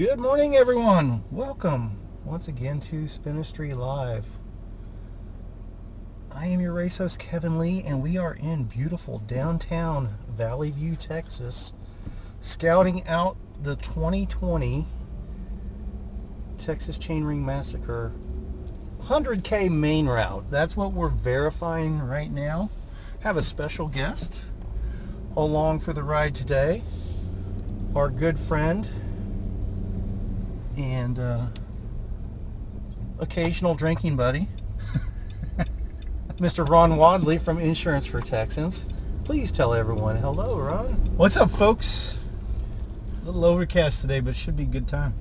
Good morning, everyone. Welcome once again to Spinistry Live. I am your race host, Kevin Lee, and we are in beautiful downtown Valley View, Texas, scouting out the 2020 Texas Chainring Massacre 100K main route. That's what we're verifying right now. Have a special guest along for the ride today. Our good friend and uh, occasional drinking buddy, Mr. Ron Wadley from Insurance for Texans. Please tell everyone hello, Ron. What's up, folks? A little overcast today, but it should be a good time.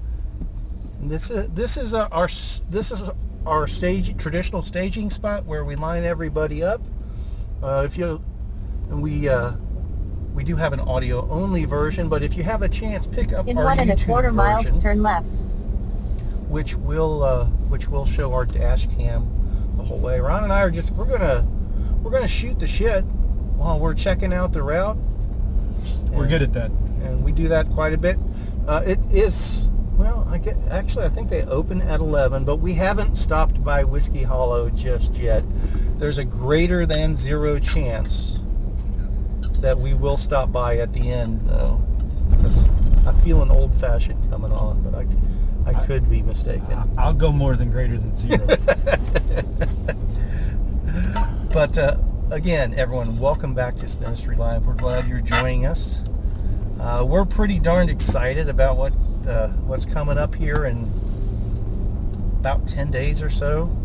This is this is uh, our this is our stage traditional staging spot where we line everybody up. Uh, if you and we uh, we do have an audio only version, but if you have a chance, pick up In our one and a YouTube quarter miles, turn left. Which will uh, which will show our dash cam the whole way. Ron and I are just we're gonna we're gonna shoot the shit while we're checking out the route. We're good at that. and we do that quite a bit. Uh, it is well, I get actually I think they open at 11, but we haven't stopped by Whiskey Hollow just yet. There's a greater than zero chance that we will stop by at the end, though. I feel an old fashioned coming on, but I, I I- could be mistaken. I'll go more than greater than zero. But uh, again, everyone, welcome back to Spinistry Live. We're glad you're joining us. Uh, we're pretty darned excited about what uh, what's coming up here in about 10 days or so.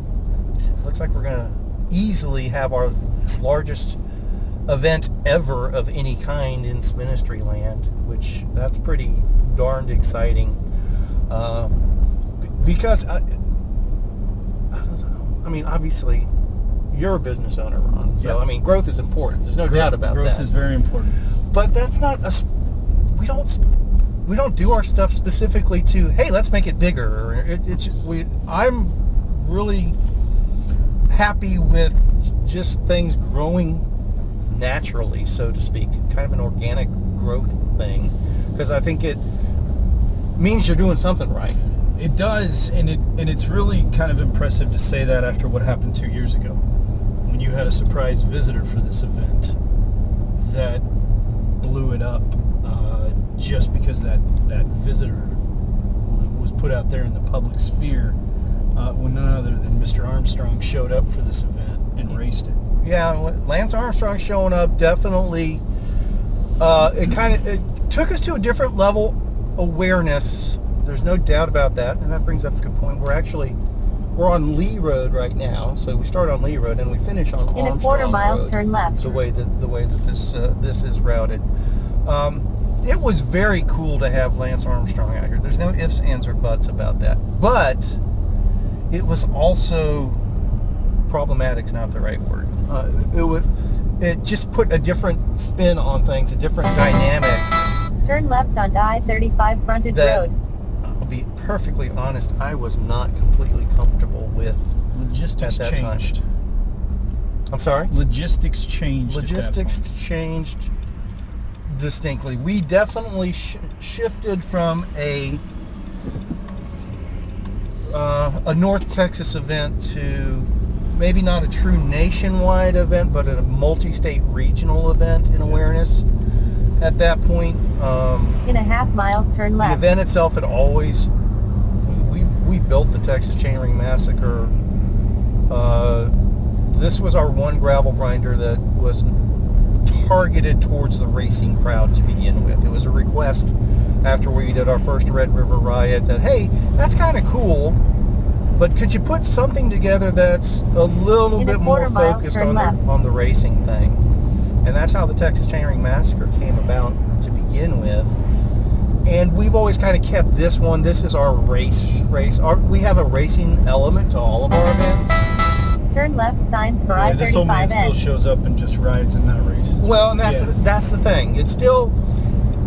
It looks like we're going to easily have our largest event ever of any kind in Spinistry Land, which that's pretty darned exciting. B- because I, I don't know. I mean, obviously, you're a business owner, Ron. So Yeah. I mean, growth is important. There's no doubt about that. Growth is very important. but that's not a. We don't. We don't do our stuff specifically to. Hey, let's make it bigger. Or it, it's. We. I'm really happy with just things growing naturally, so to speak, kind of an organic growth thing, because I think it means you're doing something right. It does, and it and it's really kind of impressive to say that after what happened two years ago, when you had a surprise visitor for this event that blew it up, uh, just because that that visitor was put out there in the public sphere, uh, when none other than Mr. Armstrong showed up for this event and raced it. Yeah, Lance Armstrong showing up definitely. Uh, it kind of it took us to a different level awareness. There's no doubt about that, and that brings up a good point. We're actually we're on Lee Road right now, so we start on Lee Road and we finish on In a quarter mile, Road, turn left. The way that the way that this uh, this is routed. Um, it was very cool to have Lance Armstrong out here. There's no ifs, ands, or buts about that. But it was also problematic. problematic's not the right word. Uh, it would it just put a different spin on things, a different dynamic. Turn left on I-35 frontage That- road. I'll be perfectly honest, I was not completely comfortable with. Logistics At that time. I'm sorry. Logistics changed. at that Logistics point. changed distinctly. We definitely sh- shifted from a uh, a North Texas event to maybe not a true nationwide event, but a multi-state regional event in awareness. At that point, um, In a half mile, turn left. the event itself had always we we built the Texas Chainring Massacre. Uh, this was our one gravel grinder that was targeted towards the racing crowd to begin with. It was a request after we did our first Red River Riot that hey, that's kind of cool, but could you put something together that's a little In a bit more mile, focused on the, on the racing thing? And that's how the Texas Chainring Massacre came about to begin with and we've always kind of kept this one. This is our race. Race. Our, we have a racing element to all of our events. Turn left signs for Yeah, this old man still shows up and just rides and not races. Well, and that's Yeah. the, that's the thing. It's still,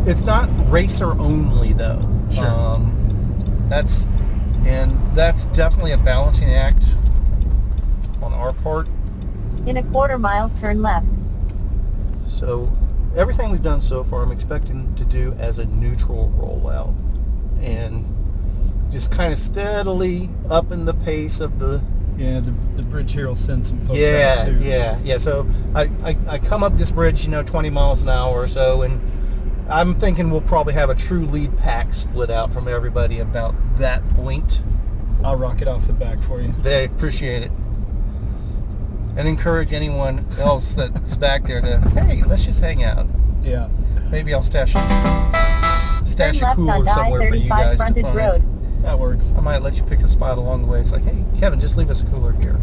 it's not racer only though. Sure. Um, that's, and that's definitely a balancing act on our part. In a quarter mile, turn left. So everything we've done so far, I'm expecting to do as a neutral rollout. And just kind of steadily upping the pace of the Yeah, the, the bridge here will thin some folks yeah out too. yeah yeah so I, I i come up this bridge you know 20 miles an hour or so and i'm thinking we'll probably have a true lead pack split out from everybody about that point I'll rock it off the back for you. they appreciate it and encourage anyone else that's back there to hey let's just hang out Yeah. maybe i'll stash a stash Turn a cooler somewhere for you guys to find road. That works. I might let you pick a spot along the way. It's like, hey, Kevin, just leave us a cooler here.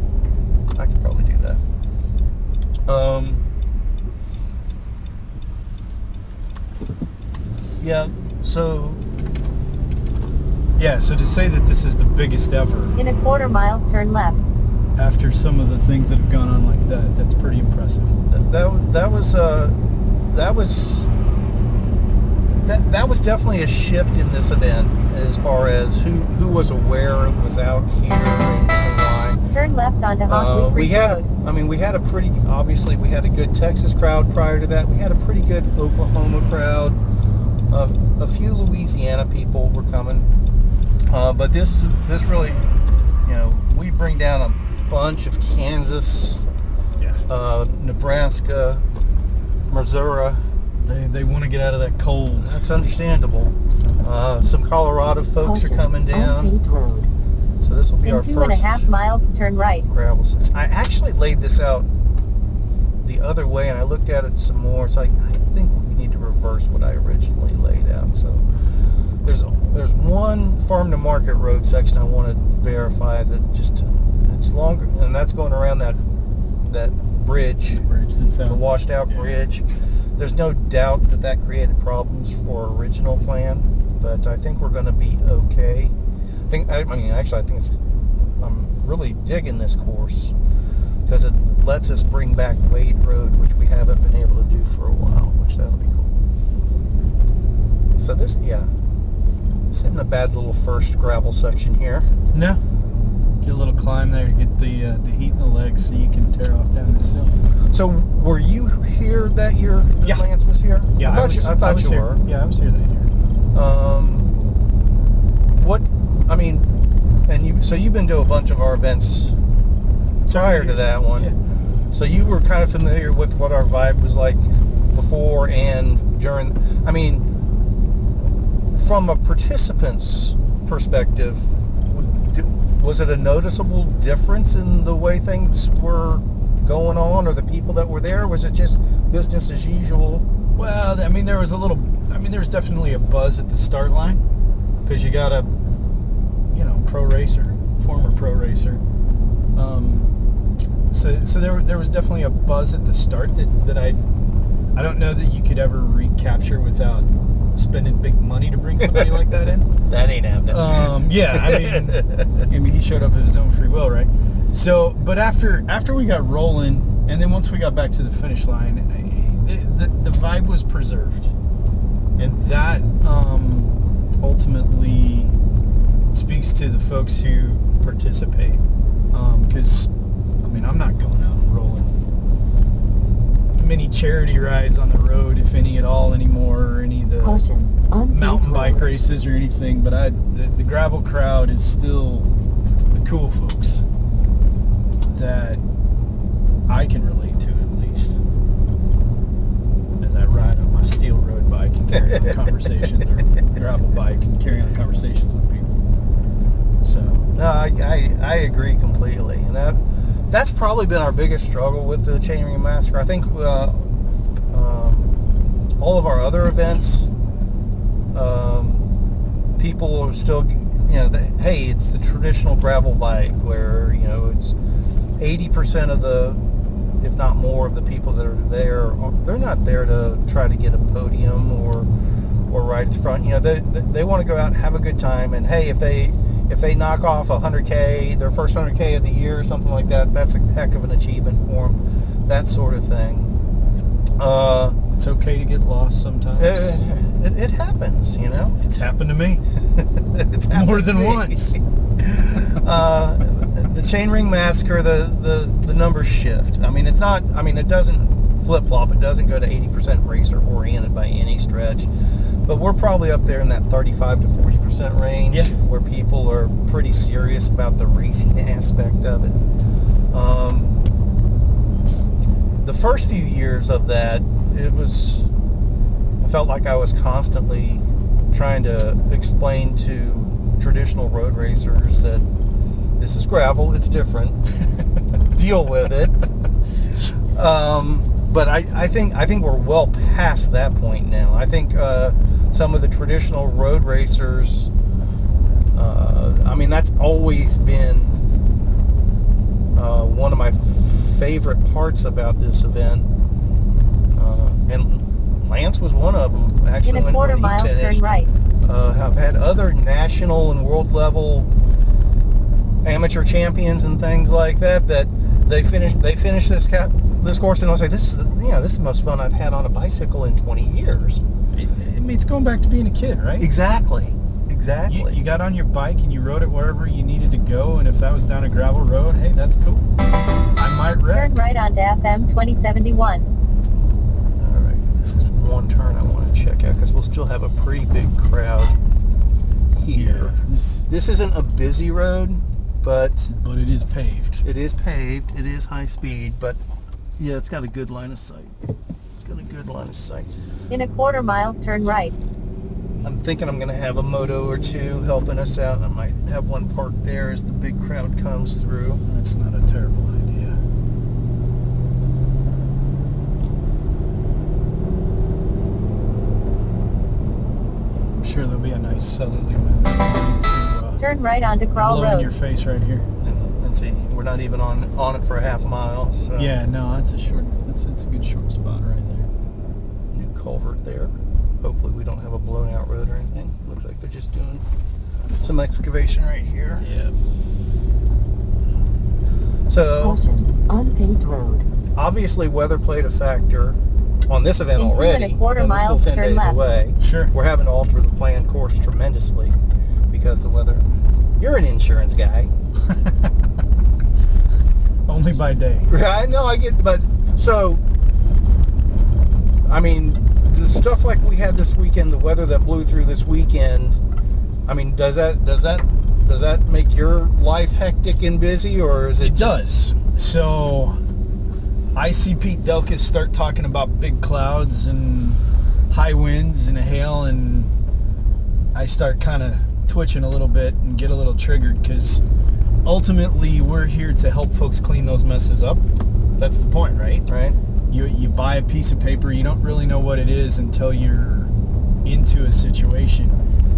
I could probably do that. Um, yeah, so Yeah, so to say that this is the biggest ever In a quarter mile, turn left. After some of the things that have gone on like that, that's pretty impressive. that that, that was uh, that was that that was definitely a shift in this event as far as who who was aware it was out here and why. Turn left onto Uh, Hockley we had, Road. I mean, we had a pretty, obviously, we had a good Texas crowd prior to that. We had a pretty good Oklahoma crowd. Uh, a few Louisiana people were coming, uh, but this, this really, you know, we bring down a bunch of Kansas, Yeah. uh, Nebraska, Missouri. They, they want to get out of that cold. That's understandable. Uh, some Colorado folks are coming down, road. so this will be In our two first. and a half miles, turn right. gravel section. I actually laid this out the other way and I looked at it some more. It's like I think we need to reverse what I originally laid out. So there's there's one farm to market road section I want to verify that just it's longer and that's going around that that bridge, The bridge the washed out Yeah. bridge. There's no doubt that that created problems for original plan, but I think we're going to be okay. I think I, I mean actually I think it's I'm really digging this course because it lets us bring back Wade Road, which we haven't been able to do for a while, which that'll be cool. So this, yeah, it's in a bad little first gravel section here. No. Get a little climb there, to get the uh, the heat in the legs so you can tear off down this hill. So were you here that year? that Yeah. Lance was here. Yeah, I thought was, you, I thought was you here. were. Yeah, I was here that year. Um, what? I mean, and you. So you've been to a bunch of our events prior to that one. Yeah. So you were kind of familiar with what our vibe was like before and during. I mean, from a participant's perspective, was it a noticeable difference in the way things were going on, or the people that were there? Was it just business as usual? Well, I mean, there was a little. I mean, there was definitely a buzz at the start line because you got a, you know, pro racer, former pro racer. Um, so, so there, there was definitely a buzz at the start that, that I, I don't know that you could ever recapture without spending big money to bring somebody like that in. That ain't happening. Um, yeah, I mean, I mean, he showed up of his own free will, right? So, but after after we got rolling, and then once we got back to the finish line, I, the, the vibe was preserved, and that um, ultimately speaks to the folks who participate. Because, I mean, I'm not going out and rolling many charity rides on the road, if any at all, anymore, or any of the Caution. Mountain bike races or anything, but I the, the gravel crowd is still the cool folks that I can relate to at least. As I ride on my steel road bike and carry on conversations or gravel bike and carry on conversations with people. So No, I, I, I agree completely, and that that's probably been our biggest struggle with the Chainring Massacre. I think uh, um, all of our other events, um, people are still, you know, hey, it's the traditional gravel bike where you know it's 80% of the, if not more, of the people that are there, they're not there to try to get a podium or or ride at the front. You know, they they, they want to go out and have a good time. And hey, if they if they knock off a 100k, their first 100k of the year or something like that, that's a heck of an achievement for them. That sort of thing. Uh, it's okay to get lost sometimes. it, it, it happens, you know. it's happened to me. it's More than to me. once. uh, the chainring massacre, the, the the numbers shift. I mean, it's not. I mean, it doesn't flip flop. It doesn't go to 80% racer oriented by any stretch. But we're probably up there in that 35 to 40 percent range, Yeah. where people are pretty serious about the racing aspect of it. Um, the first few years of that, it was I felt like I was constantly trying to explain to traditional road racers that this is gravel, it's different. Deal with it. Um, but I, I think I think we're well past that point now. I think uh, some of the traditional road racers. Uh, I mean, that's always been uh, one of my favorite parts about this event. Uh, and Lance was one of them. Actually, In a when, quarter when mile, finished. turn right. Uh, have had other national and world level amateur champions and things like that that they finish they finish this ca- this course and they'll say this is the, you know this is the most fun I've had on a bicycle in 20 years. It, I mean, it's going back to being a kid, right? Exactly. Exactly. you got on your bike and you rode it wherever you needed to go, and if that was down a gravel road, hey, that's cool. I might wreck. Turn right onto FM 2071. All right. This is one turn I want to check out because we'll still have a pretty big crowd here. This, This isn't a busy road, but but it is paved. It is paved. It is high speed, but yeah, it's got a good line of sight. It's got a good line of sight. In a quarter mile, turn right. I'm thinking I'm going to have a moto or two helping us out. I might have one parked there as the big crowd comes through. That's not a terrible idea. I'm sure there'll be a nice southerly wind to uh, Turn right onto Crawl blow in your face right here. And, and see, we're not even on on it for a half mile. So Yeah, no, that's a short. That's it's a good short spot right there. new culvert there. Hopefully we don't have a blown out road or anything. Looks like they're just doing some excavation right here. Yeah. So Caution, unpaved road. obviously weather played a factor on this event In two and a already. quarter and we're miles, still 10 turn days left. away. Sure. We're having to alter the planned course tremendously because the weather. You're an insurance guy, Only by day. right? No, I get, but so. I mean, the stuff like we had this weekend, the weather that blew through this weekend. I mean, does that does that does that make your life hectic and busy, or is it? It does. So I see Pete Delkus start talking about big clouds and high winds and hail and I start kind of twitching a little bit and get a little triggered because ultimately we're here to help folks clean those messes up. That's the point, right? Right. You, you buy a piece of paper, you don't really know what it is until you're into a situation.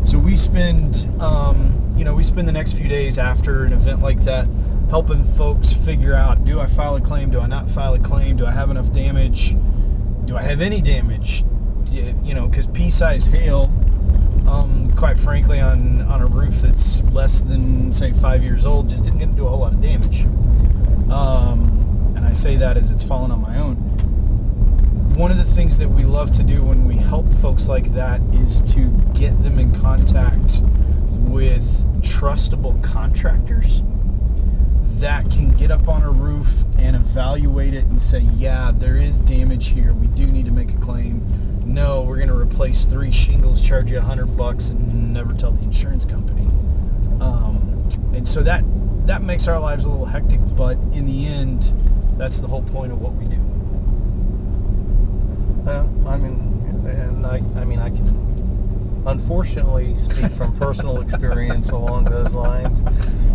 So we spend, um, you know, we spend the next few days after an event like that helping folks figure out, do I file a claim? Do I not file a claim? Do I have enough damage? Do I have any damage? You you know, because pea-sized hail, um, quite frankly, on, on a roof that's less than, say, five years old, just didn't do a whole lot of damage. Um, and I say that as it's fallen on my own one of the things that we love to do when we help folks like that is to get them in contact with trustable contractors that can get up on a roof and evaluate it and say, yeah, there is damage here. We do need to make a claim. No, we're going to replace three shingles, charge you a hundred bucks, and never tell the insurance company. Um, and so that that makes our lives a little hectic, but in the end, that's the whole point of what we do. Well, I mean, and I, I mean, I can unfortunately speak from personal experience along those lines.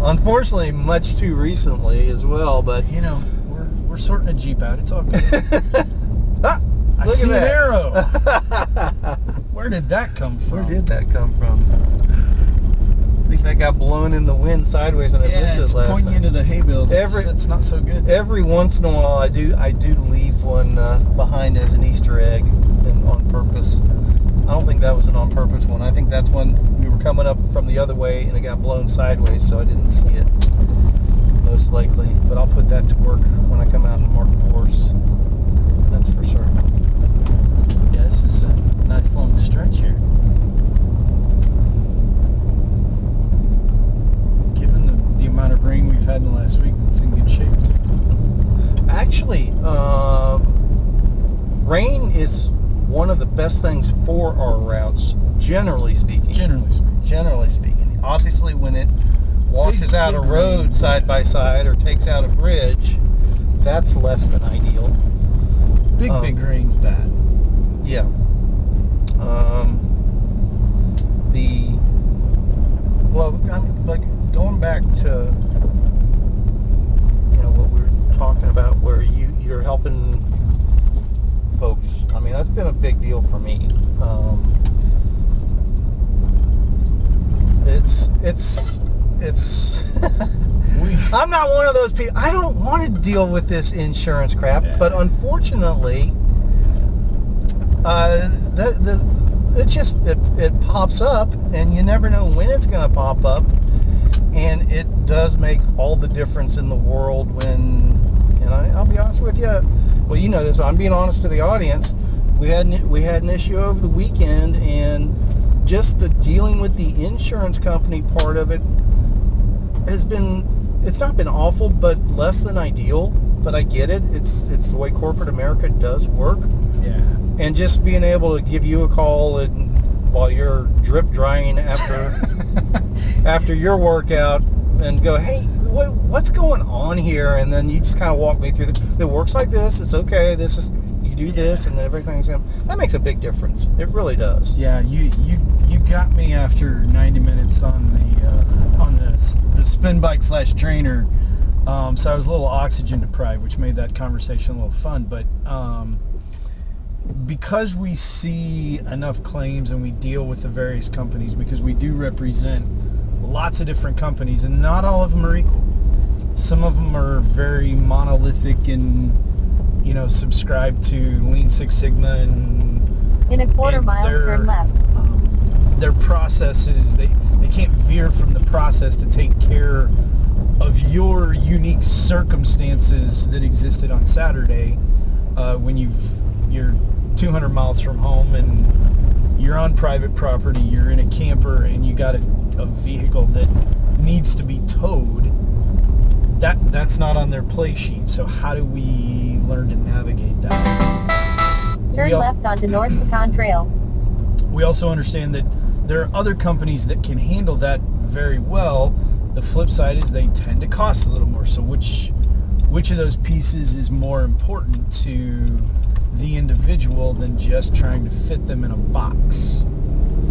Unfortunately, much too recently as well, but You know, we're we're sorting a jeep out. It's all good. Ah, I look see at an arrow. Where did that come from? Where did that come from? Least that got blown in the wind sideways and I missed Yeah, it it's last pointing time. into the hay bales. It's, Every- it's not so good. Every once in a while, I do I do leave one uh, behind as an Easter egg, and on purpose. I don't think that was an on purpose one. I think that's when we were coming up from the other way and it got blown sideways, so I didn't see it. Most likely, but I'll put that to work when I come out and mark the course. That's for sure. Yeah, this is a nice long stretch here. Given the, the amount of rain we've had in the last week, it's in good shape too. Actually, um, rain is one of the best things for our routes, generally speaking. Generally speaking. generally speaking. Obviously, when it washes out a road side by side or takes out a bridge, that's less than ideal. Big Um, big rain's bad. Yeah. Um, the well, I'm like going back to you know what we were talking about, where you you're helping folks. I mean, that's been a big deal for me. Um, it's it's it's. I'm not one of those people. I don't want to deal with this insurance crap, Yeah. but unfortunately, uh, the, the, it just it, it pops up, and you never know when it's going to pop up, and it does make all the difference in the world when. And I, I'll be honest with you. Well, you know this. But I'm being honest to the audience. We had an, we had an issue over the weekend, and just the dealing with the insurance company part of it has been it's not been awful but less than ideal but i get it it's it's the way corporate america does work yeah. and just being able to give you a call and while you're drip drying after after your workout and go hey what, what's going on here and then you just kind of walk me through the it works like this it's okay this is you do this and everything's that makes a big difference it really does Yeah, you you you got me after 90 minutes on the uh, on the the spin bike slash trainer. Um, so I was a little oxygen deprived, which made that conversation a little fun. But um, because we see enough claims and we deal with the various companies, because we do represent lots of different companies, and not all of them are equal. Some of them are very monolithic and you know subscribe to Lean Six Sigma and In a quarter And mile, they're- turn left. um, their processes they they can't veer from the process to take care of your unique circumstances that existed on Saturday uh, when you've you're 200 miles from home and you're on private property you're in a camper and you got a, a vehicle that needs to be towed that that's not on their play sheet so how do we learn to navigate that Turn We also- left onto North Pecan Trail. we also understand that there are other companies that can handle that very well. The flip side is they tend to cost a little more. So which which of those pieces is more important to the individual than just trying to fit them in a box?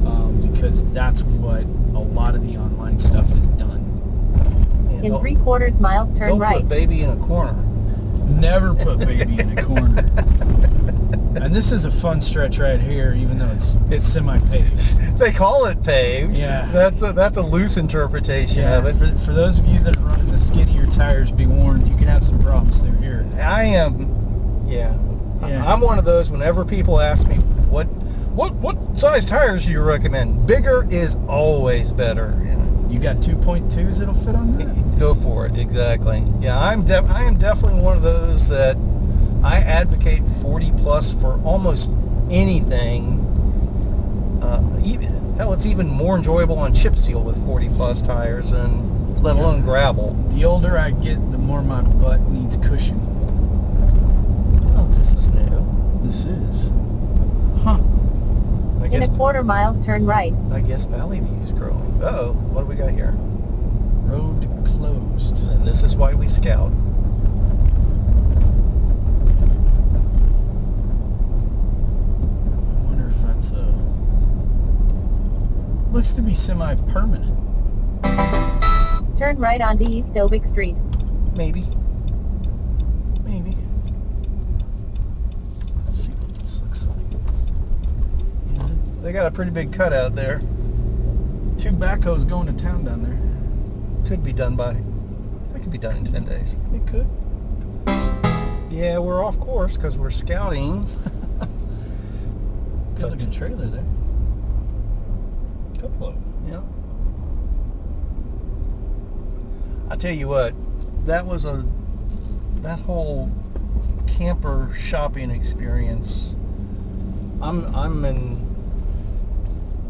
Um, because that's what a lot of the online stuff has done. Yeah, In three quarters mile, turn don't right. put baby in a corner Never put baby in a corner. And this is a fun stretch right here, even though it's it's semi-paved. they call it paved. Yeah. That's a that's a loose interpretation Yeah, of it. for, for those of you that are running the skinnier tires, be warned, you can have some problems through here. I am yeah. Yeah. I'm one of those whenever people ask me what what what size tires do you recommend? Bigger is always better. you know. You got 2.2s that'll fit on that? Go for it, exactly. Yeah, I'm def- I am definitely one of those that I advocate 40 plus for almost anything. Uh, even, hell, it's even more enjoyable on chip seal with 40 plus tires than let alone gravel. The older I get, the more my butt needs cushion. Oh, this is new. This is. Huh. I In guess a quarter mile, turn right. I guess Valley View is growing. Uh-oh, what do we got here? Road closed. And this is why we scout. I wonder if that's a... Looks to be semi-permanent. Turn right onto East Obick Street. Maybe. Maybe. Let's see what this looks like. Yeah, it's- they got a pretty big cutout there. Two backhoes going to town down there. Could be done by. That could be done in 10 days. It could. Yeah, we're off course because we're scouting. Got a good looking trailer there. Couple of them. Yeah. I tell you what, that was a that whole camper shopping experience. I'm I'm in.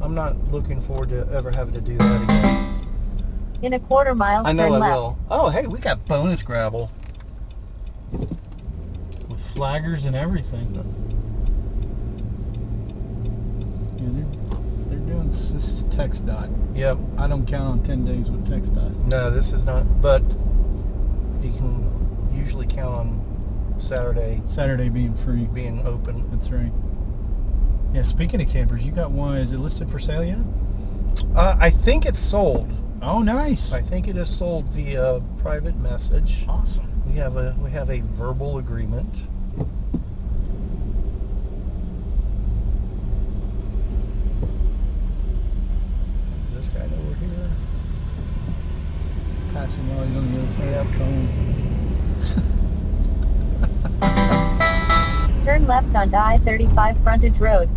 I'm not looking forward to ever having to do that again. In a quarter mile, I know turn I left. will. Oh, hey, we got bonus gravel. With flaggers and everything. They're doing this is TxDOT. Yep. I don't count on 10 days with TxDOT. No, this is not. But you can usually count on Saturday Saturday being free. being open. That's right. Yeah, speaking of campers, you got one. Is it listed for sale yet? Uh, I think it's sold. Oh, nice. I think it is sold via private message. Awesome. We have a we have a verbal agreement. Is this guy over here? Passing while he's on the other side Yep. of the cone. Turn left on I-35 frontage road.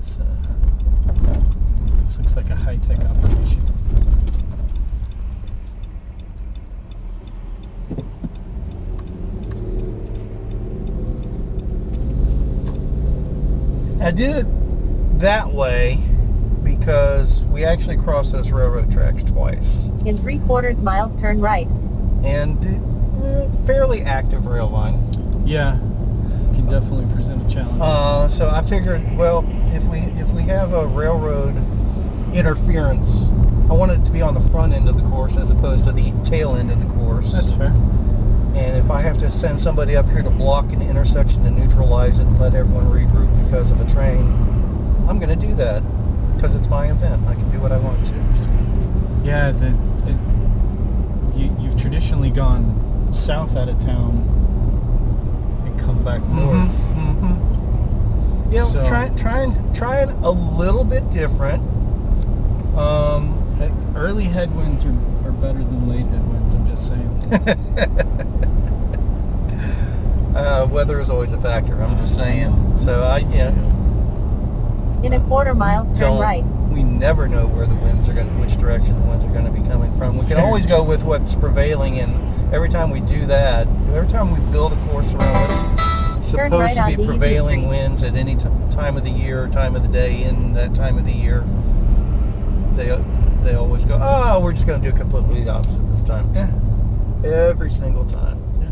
This, uh, this looks like a high-tech operation. I did it that way because we actually crossed those railroad tracks twice. In three quarters mile, turn right. And uh, fairly active rail line. Yeah, can definitely present a challenge. Uh, so I figured, well, if we if we have a railroad interference, I want it to be on the front end of the course as opposed to the tail end of the course. That's fair. And if I have to send somebody up here to block an intersection to neutralize it and let everyone regroup because of a train, I'm going to do that because it's my event. I can do what I want to. Yeah, the it, you, you've traditionally gone south out of town and come back north. Mm-hmm. Yeah, So- trying trying trying a little bit different. Um, Early headwinds are, are better than late headwinds. I'm just saying. uh, weather is always a factor. I'm just saying. So I yeah. In a quarter mile, turn right. We never know where the winds are going, to which direction the winds are going to be coming from. We can always go with what's prevailing, and every time we do that, every time we build a course around what's supposed right to be prevailing winds at any t- time of the year, time of the day, in that time of the year, they they always go, oh, we're just going to do completely the opposite this time. yeah. Every single time. Yeah.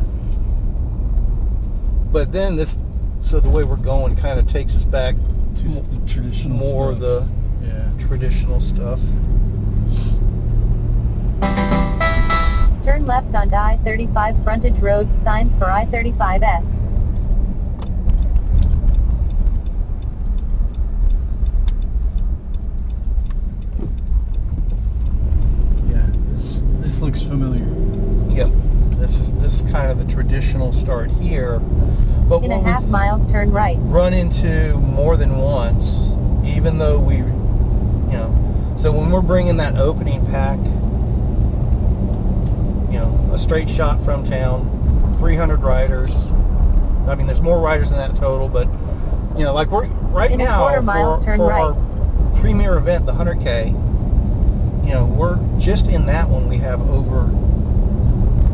But then this, so the way we're going kind of takes us back To m- the traditional more stuff. the yeah. traditional stuff. Turn left on I-35 frontage road, signs for I-35S. Yeah. This this looks familiar. Yep. This is this is kind of the traditional start here. But In a half mile, turn right. run into more than once, even though we, you know, so when we're bringing that opening pack, you know, a straight shot from town, 300 riders. I mean, there's more riders than that total, but you know, like we're right In a now quarter mile, for, turn for right. our premier event, the 100K. You know, we're just in that one. We have over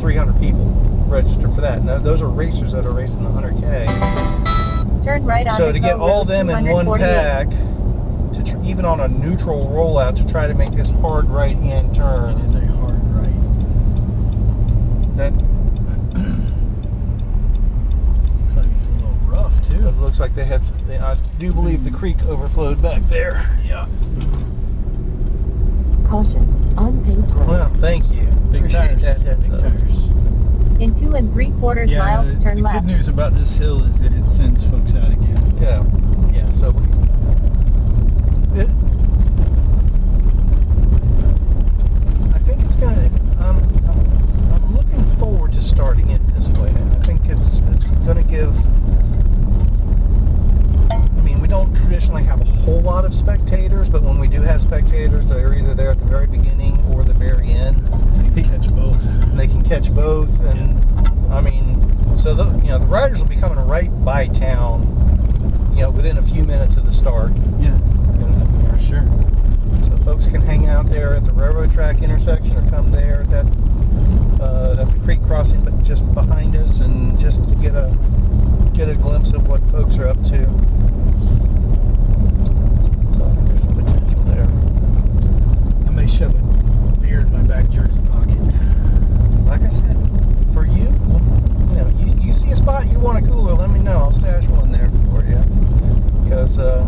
300 people registered for that. Now, those are racers that are racing the 100K. Turn right on So to get all them in one pack, to tr- even on a neutral rollout, to try to make this hard right-hand turn, It is a hard right. that Looks like it's a little rough too. it looks like they had. s- They, I do believe the creek overflowed back there. Yeah. Caution, unpaved Well, thank you. Big Appreciate tires. that heads Big up. tires. In two and three quarters Yeah, miles, the, turn the left. good news about this hill is that it thins folks out again. Yeah. Yeah. So we. It, I think it's gonna. Um, I'm, I'm looking forward to starting it this way. I think it's it's gonna give. I mean, we don't traditionally have a whole lot of spectators, but when we do have spectators, they're either there at the very beginning or the very end. They can catch both. And they can catch both, and I mean, so the you know the riders will be coming right by town, you know, within a few minutes of the start. Yeah, And for sure. so folks can hang out there at the railroad track intersection or come there at that uh, at the creek crossing, but just behind us, and just get a get a glimpse of what folks are up to. So I think there's potential there. I may shove a beer in my back jersey pocket. Like I said, for you, you know, you, see a spot you want a cooler, let me know. I'll stash one there for you. Because uh,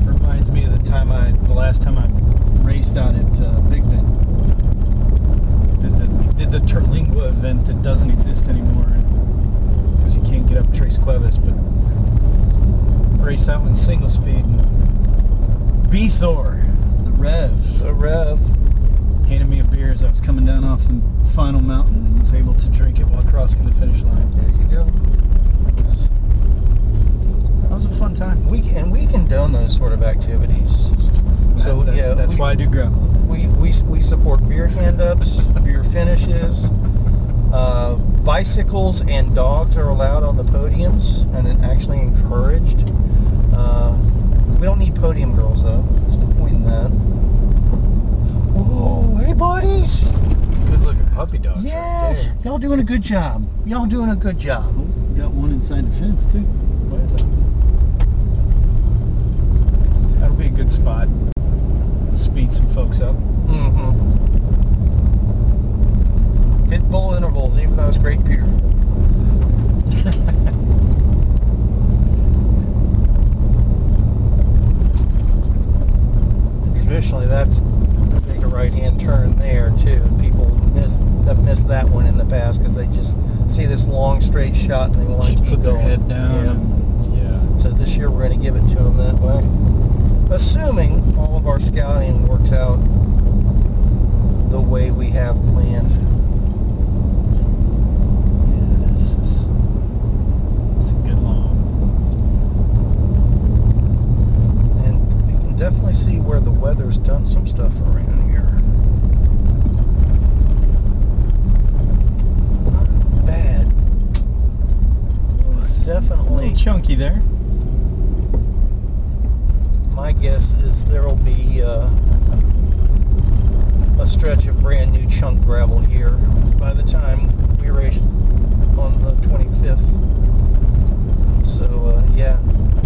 it reminds me of the time I, the last time I raced out at Big Bend. Did the did the Terlingua event that doesn't exist anymore because you can't get up Tres Cuevas, but race out in single speed. B Thor, the Rev, The Rev. handed me a beer as I was coming down off the final mountain and was able to drink it while crossing the finish line. There you go. It was, that was a fun time. We and we condone those sort of activities. So That- that- yeah, that's we, why I do gravel. we, we we support beer hand ups, beer finishes. Uh, bicycles and dogs are allowed on the podiums and actually encouraged. Uh, we don't need podium girls though. There's no point in that. Oh, hey buddies! Good looking puppy dogs. Yes, Right y'all doing a good job. Y'all doing a good job. Oh, we got one inside the fence too. What is that? That'll be a good spot. Speed some folks up. Mm-hmm. Hit bull intervals, even though it's great beer. Traditionally, that's take a right-hand turn there too. People miss have missed that one in the past because they just see this long straight shot and they want Just to keep put their head down. Yeah. yeah. So this year we're going to give it to them that way. Assuming all of our scouting works out the way we have planned. Yeah, this is it's a good long. And we can definitely see where the weather's done some stuff around here. Not bad. It's a Definitely. little chunky there. My guess is there will be uh, a stretch of brand new chunk gravel here by the time we race on the 25th. So uh, yeah,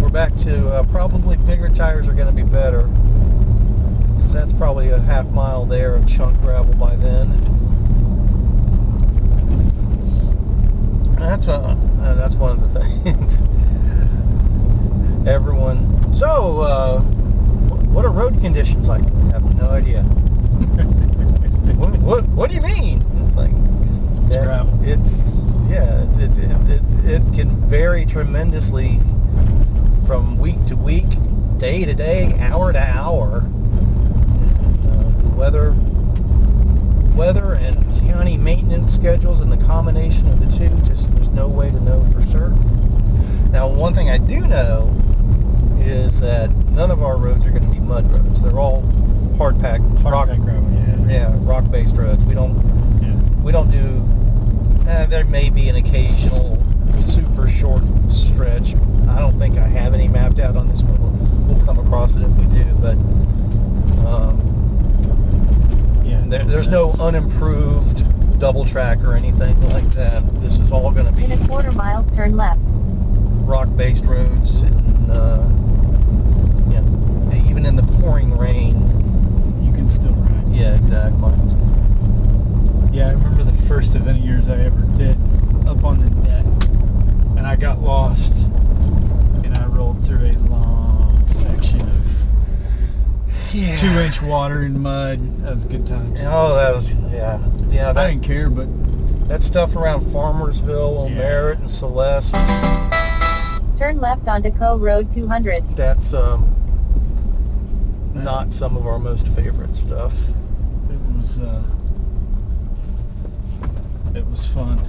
we're back to uh, probably bigger tires are going to be better because that's probably a half mile there of chunk gravel by then. That's uh, uh, that's one of the things. Everyone. So, uh, what are road conditions like? I have no idea. what, what, what do you mean? It's like It's gravel. It's yeah. It, it, it, it can vary tremendously from week to week, day to day, hour to hour. Uh, the weather, weather and county maintenance schedules, and the combination of the two, just there's no way to know for sure. Now, one thing I do know is that none of our roads are going to be mud roads. They're all hard pack, Hard rock, pack gravel, yeah. yeah, rock based roads. We don't Yeah. we don't do. Uh, there may be an occasional super short stretch. I don't think I have any mapped out on this one. We'll, we'll come across it if we do, but um, Yeah. there, there's no unimproved double track or anything like that. This is all going to be In a quarter mile, turn left. rock-based roads, and uh, you know, even in the pouring rain. You can still ride. Yeah, exactly. Yeah, I remember the first event of yours I ever did up on the net, and I got lost, and I rolled through a long section of Yeah. water and mud. That was good times. Oh, that was yeah, yeah. I didn't care, but that stuff around Farmersville, Yeah. Merit, and Celeste. Turn left onto Co Road 200. That's um, not some of our most favorite stuff. it was uh, it was fun.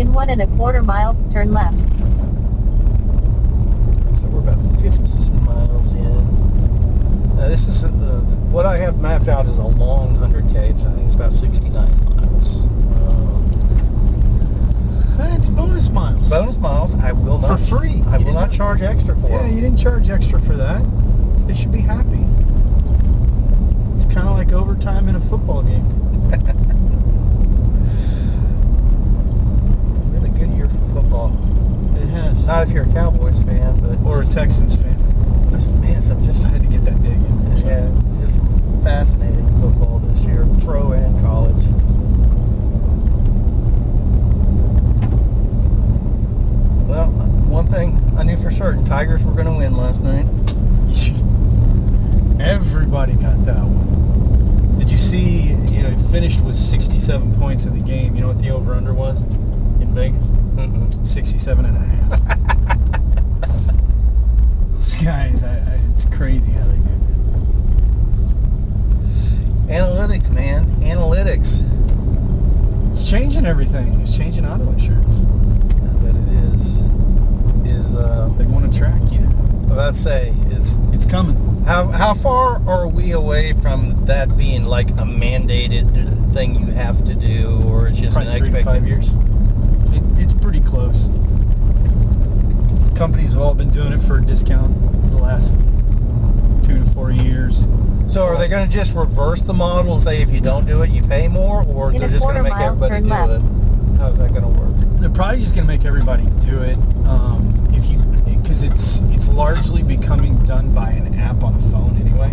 In one and a quarter miles, turn left. So we're about 15 miles in. Now this is uh, what I have mapped out is a long 100k. So I think it's about 69 miles. Uh, it's bonus miles. bonus miles. I will For not free. I You will not charge extra for. It. Yeah, them. you didn't charge extra for that. They should be happy. It's kind of like overtime in a football game. football. It has. Not if you're a Cowboys fan, but or just, a Texans fan. Just man, so just had to get that dig in. Yeah, just fascinating football this year, pro and college. Well, one thing I knew for certain, Tigers were going to win last night. Everybody got that one. Did you see? You know, finished with 67 points in the game. You know what the over/under was in Vegas? Mm-mm. 67 and a half. Those guys, I, I, it's crazy how they do Analytics, man. Analytics. It's changing everything. It's changing auto insurance. I bet it is. Is uh, They want to track you. about to say is It's coming. how how far are we away from that being like a mandated thing you have to do, or it's just Probably an expectation? five years. It, it's pretty close. Companies have all been doing it for a discount the last two to four years. So are they going to just reverse the model and say if you don't do it, you pay more, or In they're a just going to quarter make mile, everybody turn do left. it? How's that going to work? They're probably just going to make everybody do it um, if you because it's it's largely becoming done by an app on a phone anyway.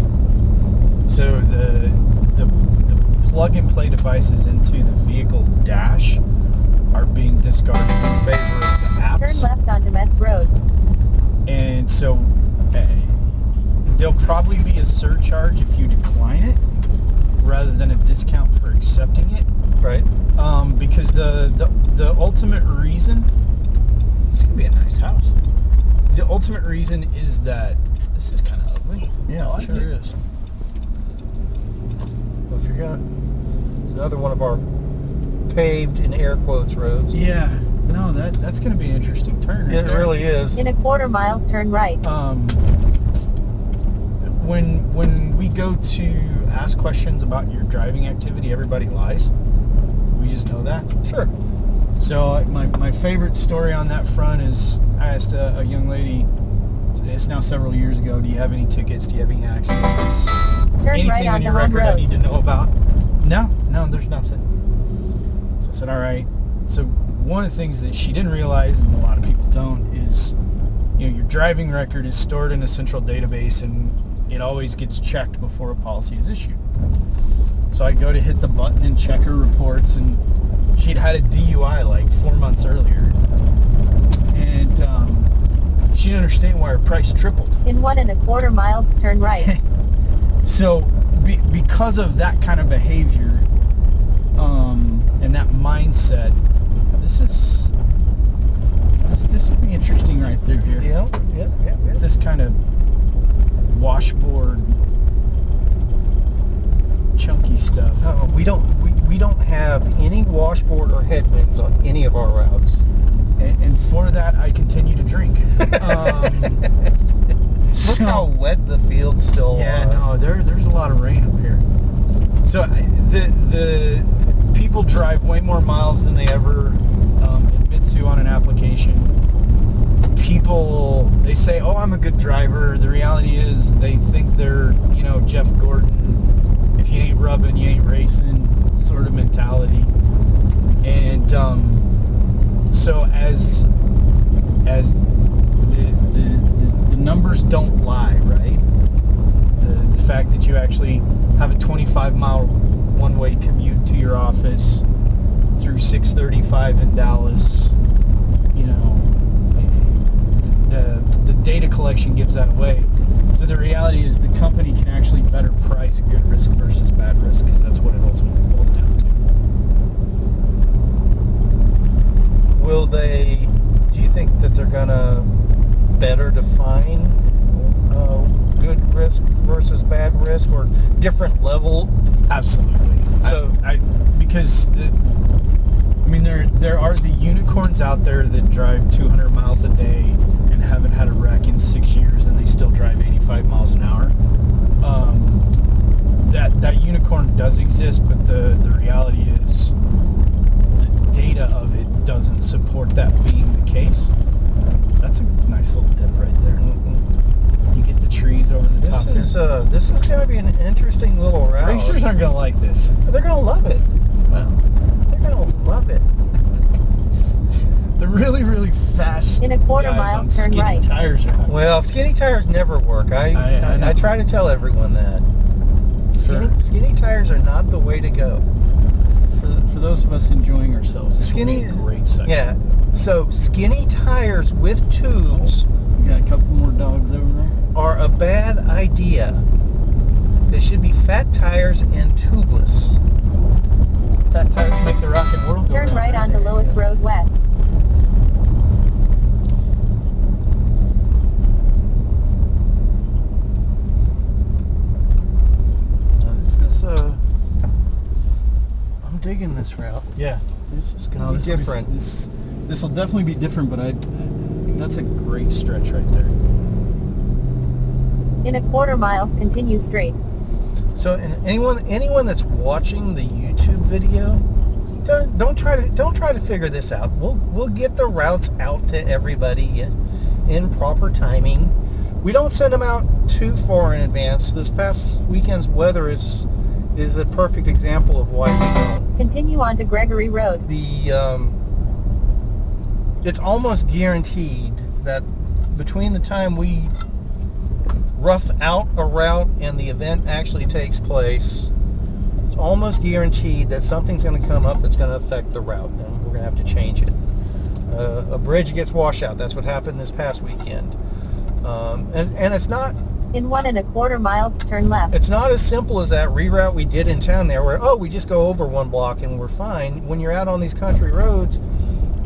So the the, the plug and play devices into the vehicle dash are being discarded in favor of the apps. Turn left onto Metz Road. And so uh, there'll probably be a surcharge if you decline it rather than a discount for accepting it. Right. Um, because the, the the ultimate reason it's gonna be a nice house. The ultimate reason is that this is kind of ugly. I like sure it. is. Well, if you're going, it's another one of our paved in air quotes roads. Yeah, no, that that's gonna be an interesting turn. right It there. really is. In a quarter mile, turn right. um, when when we go to ask questions about your driving activity, everybody lies. We just know that. Sure. So uh, my, my favorite story on that front is I asked a, a young lady, it's now several years ago, do you have any tickets? Do you have any accidents? Turn Anything right on onto your Home record I need to know about? No, no, there's nothing. Said, all right. So one of the things that she didn't realize, and a lot of people don't, is you know your driving record is stored in a central database, and it always gets checked before a policy is issued. So I go to hit the button and check her reports, and she'd had a DUI like four months earlier, and um, she didn't understand why her price tripled. In one and a quarter miles, turn right. So, be, because of that kind of behavior and that mindset, this is this, this will be interesting right through here. Yeah. Yeah. Yeah. yeah. This kind of washboard, chunky stuff. Uh, we don't we, we don't have any washboard or headwinds on any of our routes. And, and for that, I continue to drink. Um, Look so- how wet the fields still Yeah, are. no, there, there's a lot of rain up here. So the the people drive way more miles than they ever um, admit to on an application. People they say, "Oh, I'm a good driver." The reality is they think they're, you know, Jeff Gordon. If you ain't rubbing, you ain't racing, sort of mentality. And um, so as as the, the, the, numbers don't lie, right? The, the fact that you actually have a 25 mile one way commute to your office through 635 in Dallas, you know, the, the data collection gives that away. So the reality is the company can actually better price good risk versus bad risk because that's what it ultimately boils down to. Will they? Do you think that they're gonna better define uh, good risk versus bad risk, or different level? Absolutely. So- So I, because the, I mean there there are the unicorns out there that drive 200 miles a day and haven't had a wreck in six years and they still drive 85 miles an hour. Um, that that unicorn does exist, but the the reality is the data of it doesn't support that being the case. That's a nice little dip right there. You get the trees over the This top is there. uh, this is gonna be an interesting little route. Racers aren't gonna like this. They're gonna love it. Well, They're gonna love it. The really, really fast In a quarter guys mile, on turn skinny right. tires are. Well, skinny tires never work. I I- I I. I try to tell everyone that. Skinny, For- skinny tires are not the way to go. for, for those of us enjoying ourselves, Skinny a is- great section. Yeah. So skinny tires with tubes We got a couple more dogs over there. Are a bad idea. They should be fat tires and tubeless. Fat tires make the rockin' world go Turn right onto Lois Road West. Uh, This is uh, I'm digging this route. Yeah. This is gonna be this will be- different. this this will definitely be different, but I that's a great stretch right there. In a quarter mile, continue straight. So, and anyone anyone that's watching the YouTube video, don't don't try to don't try to figure this out. We'll we'll get the routes out to everybody in proper timing. We don't send them out too far in advance. This past weekend's weather is is a perfect example of why we don't. Continue onto Gregory Road. The um, it's almost guaranteed that between the time we rough out a route and the event actually takes place, it's almost guaranteed that something's going to come up that's going to affect the route, and we're going to have to change it. Uh, a bridge gets washed out. That's what happened this past weekend. Um, and, and it's not In one and a quarter miles, turn left. it's not as simple as that reroute we did in town there where, oh, we just go over one block and we're fine. When you're out on these country roads,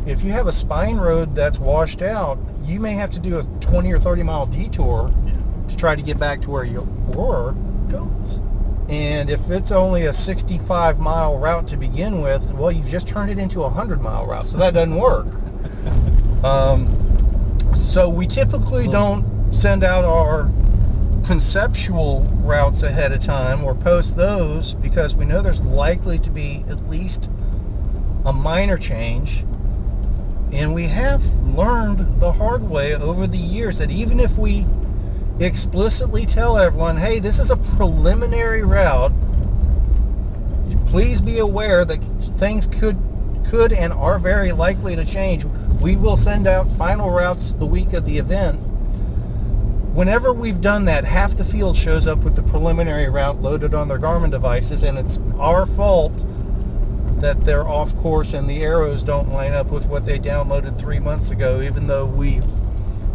if you have a spine road that's washed out, you may have to do a 20 or 30 mile detour Yeah. To try to get back to where you were. Goes. And if it's only a 65 mile route to begin with, well, you've just turned it into a 100 mile route, so that doesn't work. Um, so we typically don't send out our conceptual routes ahead of time or post those because we know there's likely to be at least a minor change. And we have learned the hard way over the years that even if we explicitly tell everyone, hey, this is a preliminary route, please be aware that things could could and are very likely to change. We will send out final routes the week of the event. Whenever we've done that, half the field shows up with the preliminary route loaded on their Garmin devices, and it's our fault that they're off course and the arrows don't line up with what they downloaded three months ago, even though we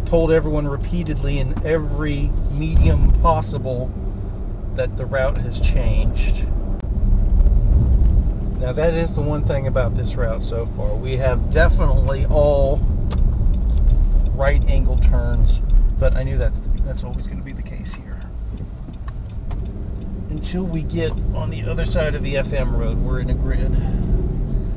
told everyone repeatedly in every medium possible that the route has changed. Now that is the one thing about this route so far. We have definitely all right angle turns, but I knew that's that's always going to be the case here. Until we get on the other side of the FM road, we're in a grid.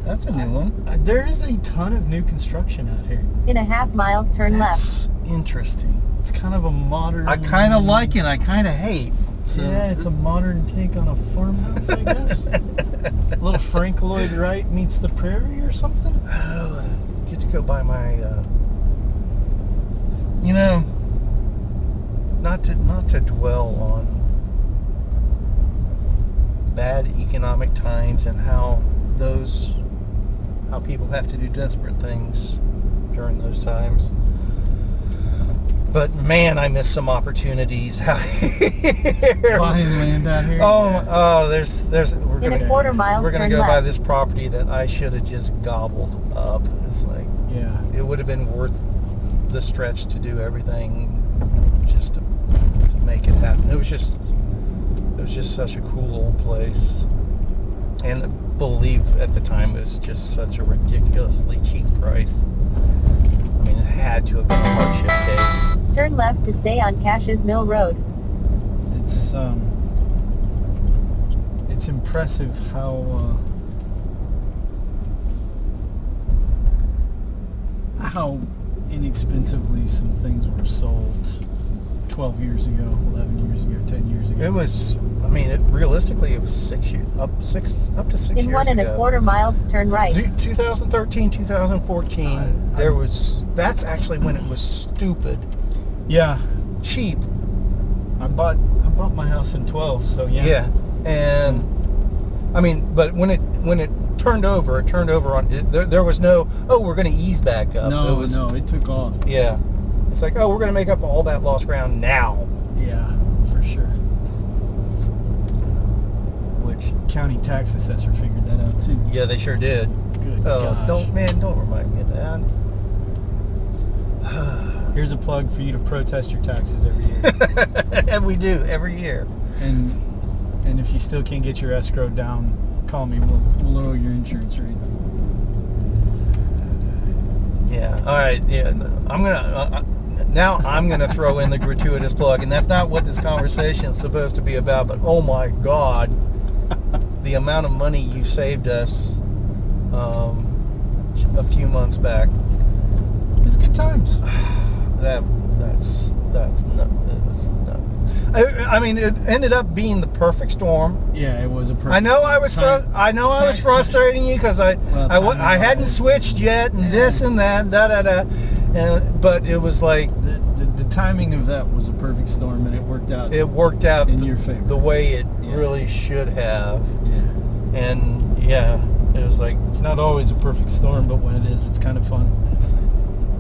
That's a new one. Uh, There is a ton of new construction out here. In a half mile, turn left. That's interesting. It's kind of a modern. I kind of like it. I kind of hate. So yeah, it's a modern take on a farmhouse, I guess. a little Frank Lloyd Wright meets the prairie or something. Oh, get to go by my. Uh, you know, not to not to dwell on bad economic times and how those how people have to do desperate things during those times. But man, I miss some opportunities out here. Buying land out here. Oh, oh, there's, there's. We're In a gonna, quarter mile, we're gonna turn go by left. this property that I should have just gobbled up. It's like Yeah. it would have been worth the stretch to do everything just to, to make it happen. It was just, it was just such a cool old place, and I believe at the time it was just such a ridiculously cheap price. I mean, it had to have been a hardship days. Turn left to stay on Cash's Mill Road. It's um. It's impressive how uh, how inexpensively some things were sold 12 years ago, 11 years ago, 10 years ago. It was, I mean, it realistically it was six years, up six, up to six In years one and ago. a quarter miles, turn right. Two- 2013, 2014, I- I- there was, that's actually when it was stupid Yeah, cheap. I bought I bought my house in 12, so yeah. Yeah. And, I mean, but when it, when it turned over, it turned over on, it, there, there was no, oh, we're going to ease back up. No, it was, no, it took off. Yeah. It's like, oh, we're going to make up all that lost ground now. Yeah, for sure. Which county tax assessor figured that out too. Yeah, they sure did. Good Oh, gosh. don't, man, don't remind me of that. Here's a plug for you to protest your taxes every year. and we do every year. and and if you still can't get your escrow down, call me. We'll, we'll lower your insurance rates. Yeah. All right. Yeah. I'm gonna. Uh, now I'm gonna throw in the gratuitous plug, and that's not what this conversation is supposed to be about. But oh my God, the amount of money you saved us um, a few months back. It's good times. That that's that's no. It was no. I, I mean, it ended up being the perfect storm. Yeah, it was a. Perfect I know I was time. fru- I know I was time- frustrating you because I Well, I, I hadn't switched yet and this and that da da da, and but it was like The, the, the timing of that was a perfect storm, and it worked out. it worked out In the, your favor. the way it Yeah. really should have, yeah. and yeah, it was like It's not always a perfect storm, but when it is, it's kind of fun. It's,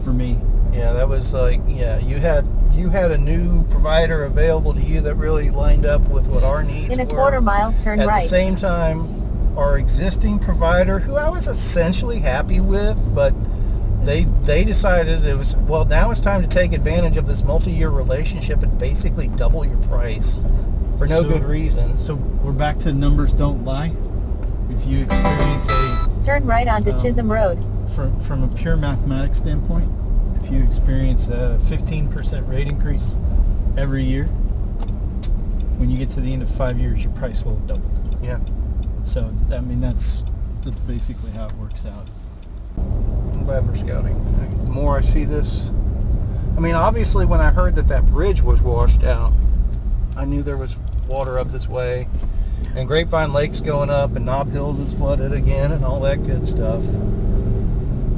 for me. yeah that was like yeah you had you had a new provider available to you that really lined up with what our needs In a were. quarter mile, turn At right. At the same time, our existing provider, who I was essentially happy with, but they they decided it was well now it's time to take advantage of this multi-year relationship and basically double your price for no So- good reason. So we're back to numbers don't lie. If you experience a Turn right onto Um, Chisholm Road. from from a pure mathematics standpoint, if you experience a 15% rate increase every year, when you get to the end of five years, your price will have doubled. Yeah, So I mean that's that's basically how it works out. I'm glad we're scouting. The more I see this, I mean, obviously when I heard that that bridge was washed out, I knew there was water up this way, and Grapevine Lake's going up, and Knob Hills is flooded again, and all that good stuff.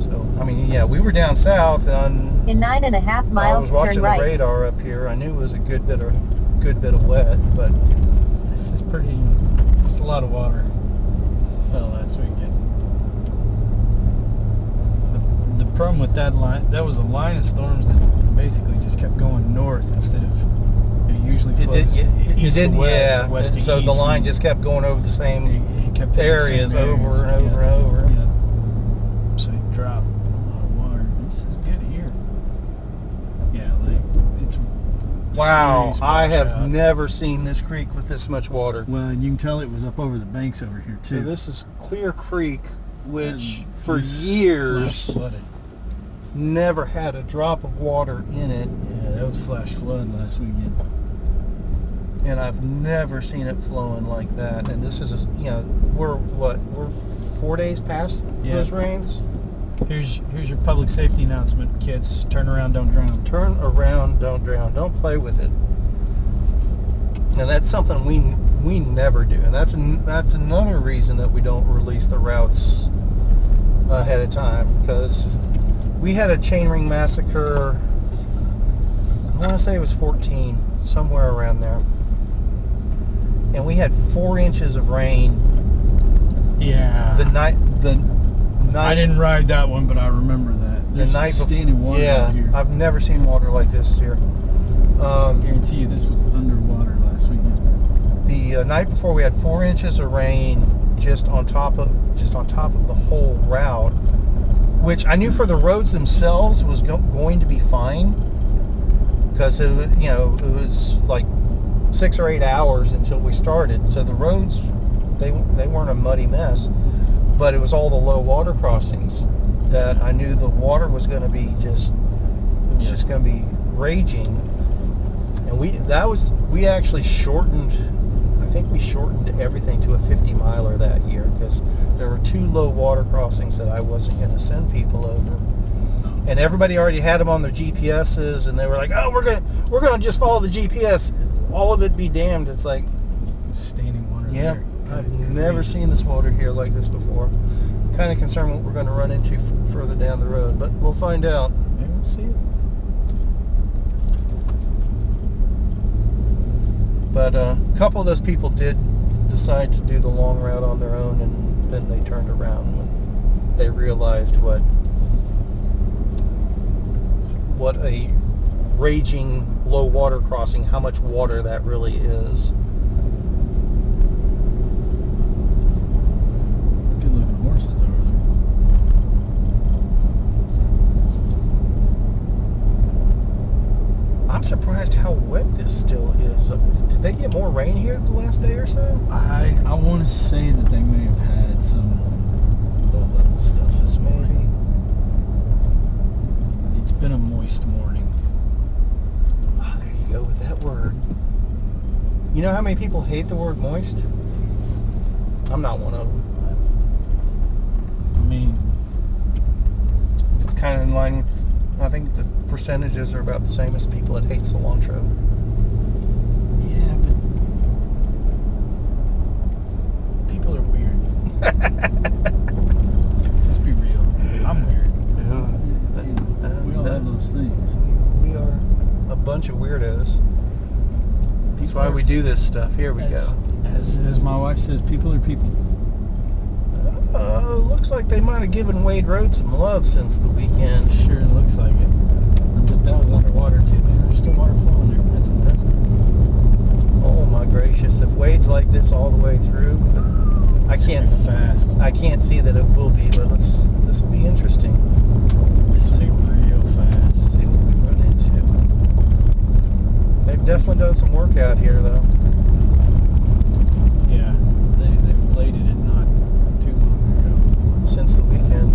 So, I mean, yeah, we were down south, and In nine and a half miles, I was watching turn the right. radar up here. I knew it was a good bit of good bit of wet, but This is pretty. There's a lot of water fell last weekend. The, problem with that line, that was a line of storms that basically just kept going north instead of it usually it flows did. It, it east did. to west, Yeah. west to so the line just kept going over the same. it, it kept hitting the areas over and over yeah. and over. Yeah. So it dropped a lot of water. This is good here. Yeah, like it's Wow, I have washout. never seen this creek with this much water. Well, and you can tell it was up over the banks over here too. So this is Clear Creek, which And for years flash never had a drop of water in it, Yeah, that was a flash flood last weekend. and I've never seen it flowing like that. And this is, you know, we're what we're four days past Yeah. those rains. Here's here's your public safety announcement, kids. Turn around, don't drown. Turn around, don't drown, don't play with it. And that's something we we never do, and that's an, that's another reason that we don't release the routes ahead of time because we had a chainring massacre. I want to say it was 14, somewhere around there, and we had four inches of rain Yeah. the night the night I didn't ride that one, but I remember that. the night standing water yeah, here. I've never seen water like this here. I Um, guarantee you this was underwater last weekend. the uh, night before we had four inches of rain just on top of just on top of the whole route which i knew for the roads themselves was go- going to be fine. Because it you know it was like six or eight hours until we started. So the roads they they weren't a muddy mess but it was all the low water crossings that i knew the water was going to be just it was Yeah. just going to be raging. And we that was we actually shortened think we shortened everything to a 50 miler that year because there were two low water crossings that I wasn't going to send people over and everybody already had them on their GPSs and they were like oh we're going to we're going to just follow the GPS all of it be damned it's like Standing water. yeah. I've never seen this water here like this before kind of concerned what we're going to run into f- further down the road but we'll find out Maybe we'll see it. But uh, a couple of those people did decide to do the long route on their own, and then they turned around when they realized what what a raging low water crossing, how much water that really is. Good looking horses over there. surprised how wet this still is. Did they get more rain here the last day or so? I I want to say that they may have had some low level stuff this morning. Maybe. It's been a moist morning. Ah, there you go with that word. You know how many people hate the word moist? I'm not one of them. I mean, It's kind of in line with, I think the percentages are about the same as people that hate cilantro. yeah, but people are weird. Let's be real. I'm weird. We all have those things. We are a bunch of weirdos. That's why we do this stuff. Here we as, go. As, as my wife says, people are people. Uh, looks like they might have given Wade Road some love since the weekend. Sure looks like it. But that was underwater too, man. There's still water flowing there. That's impressive. Oh my gracious! If Wade's like this all the way through, I can't. fast. I can't see that it will be, but let's. This will be interesting. It's gonna be real Let's fast. see what we run into. They've definitely done some work out here, though. Yeah, they they bladed it not too long ago. since the weekend.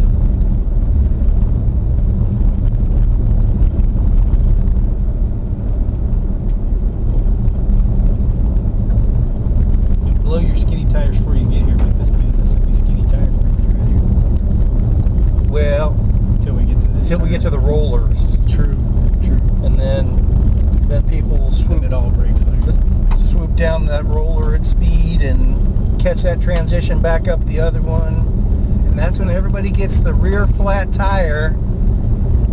You blow your skinny tires before you get here, but this can this will be skinny tire for you right here Well, until we get to this. until we get to tire. the rollers, true, true. and then then people will When swoop it all breaks loose. swoop down that roller at speed and catch transition back up the other one, and that's when everybody gets the rear flat tire.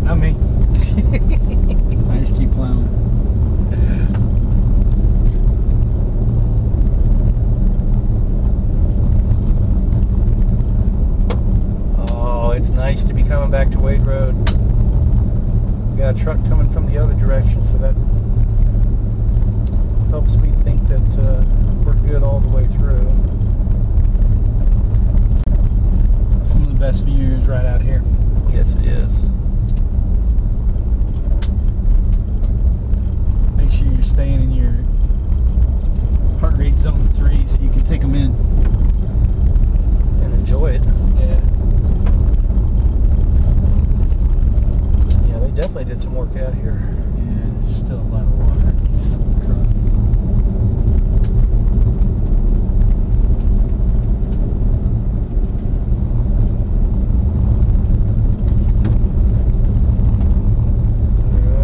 Not me. I just keep plowing. Oh, it's nice to be coming back to Wade Road. We got a truck coming from the other direction, so that helps me think that uh, we're good all the way through. Some of the best views right out here. Yes, it is. Make sure you're staying in your heart rate zone three so you can take them in. And enjoy it. Yeah. Yeah, they definitely did some work out here. Yeah, still a lot of water in these crossings.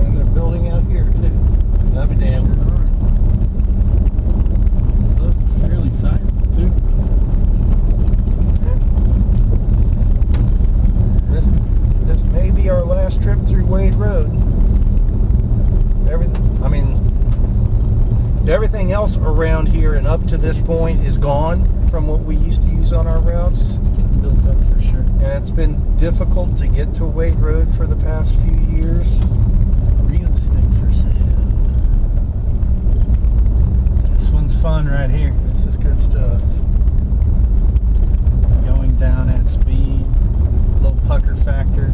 And they're building out here too. I'll be damned. Those look fairly sizable too. This this may be our last trip through Wade Road. Everything, I mean, everything else around here and up to this point is gone from what we used to use on our routes. It's getting built up for sure. And it's been difficult to get to Wade Road for the past few years. Real estate for sale. This one's fun right here. This is good stuff. Going down at speed, low pucker factor,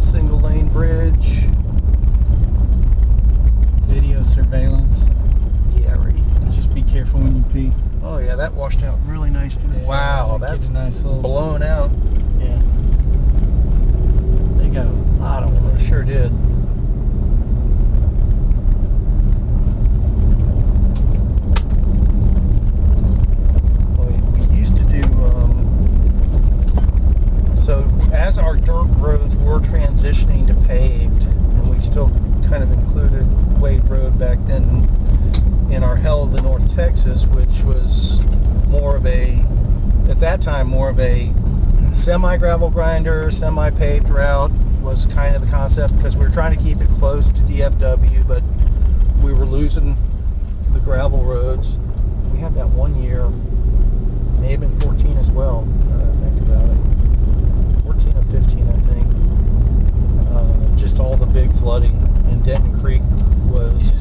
Single lane bridge. video surveillance. Yeah, right. Just be careful when you pee. Oh yeah, that washed out really nicely. wow, Get that's nice little blown out. Yeah. They got a lot of work. sure did. Well, we we used to do, um, so as our dirt roads were transitioning to paved, and we still kind of included Wade Road back then in our Hell of the North Texas, which was more of a, at that time, more of a semi-gravel grinder, semi-paved route was kind of the concept because we were trying to keep it close to DFW, but we were losing the gravel roads. We had that one year, maybe in 14 as well, now I think about it. 14 or 15, I think. Uh, just all the big flooding in Denton Creek was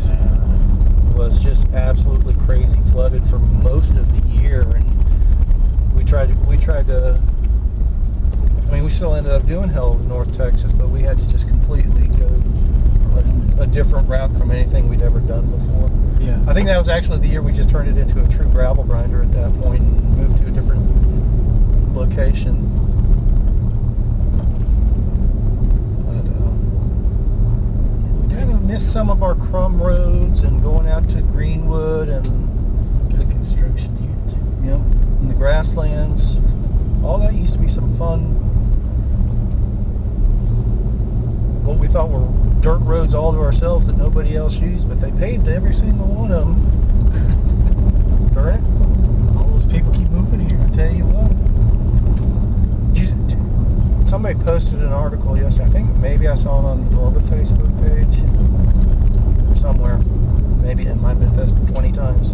was just absolutely crazy flooded for most of the year and we tried to we tried to I mean we still ended up doing hell of North Texas but we had to just completely go the a different route from anything we'd ever done before. Yeah. I think that was actually the year we just turned it into a true gravel grinder at that point and moved to a different location. But, um, we kind of missed some of our Krum roads and going out to Greenwood and Good construction here too. you know, the grasslands. All that used to be some fun. What we thought were dirt roads all to ourselves that nobody else used, but they paved every single one of them. It. All those people keep moving here. I tell you what. Somebody posted an article yesterday. I think maybe I saw it on the Norba Facebook page or somewhere. Maybe it might have been posted 20 times.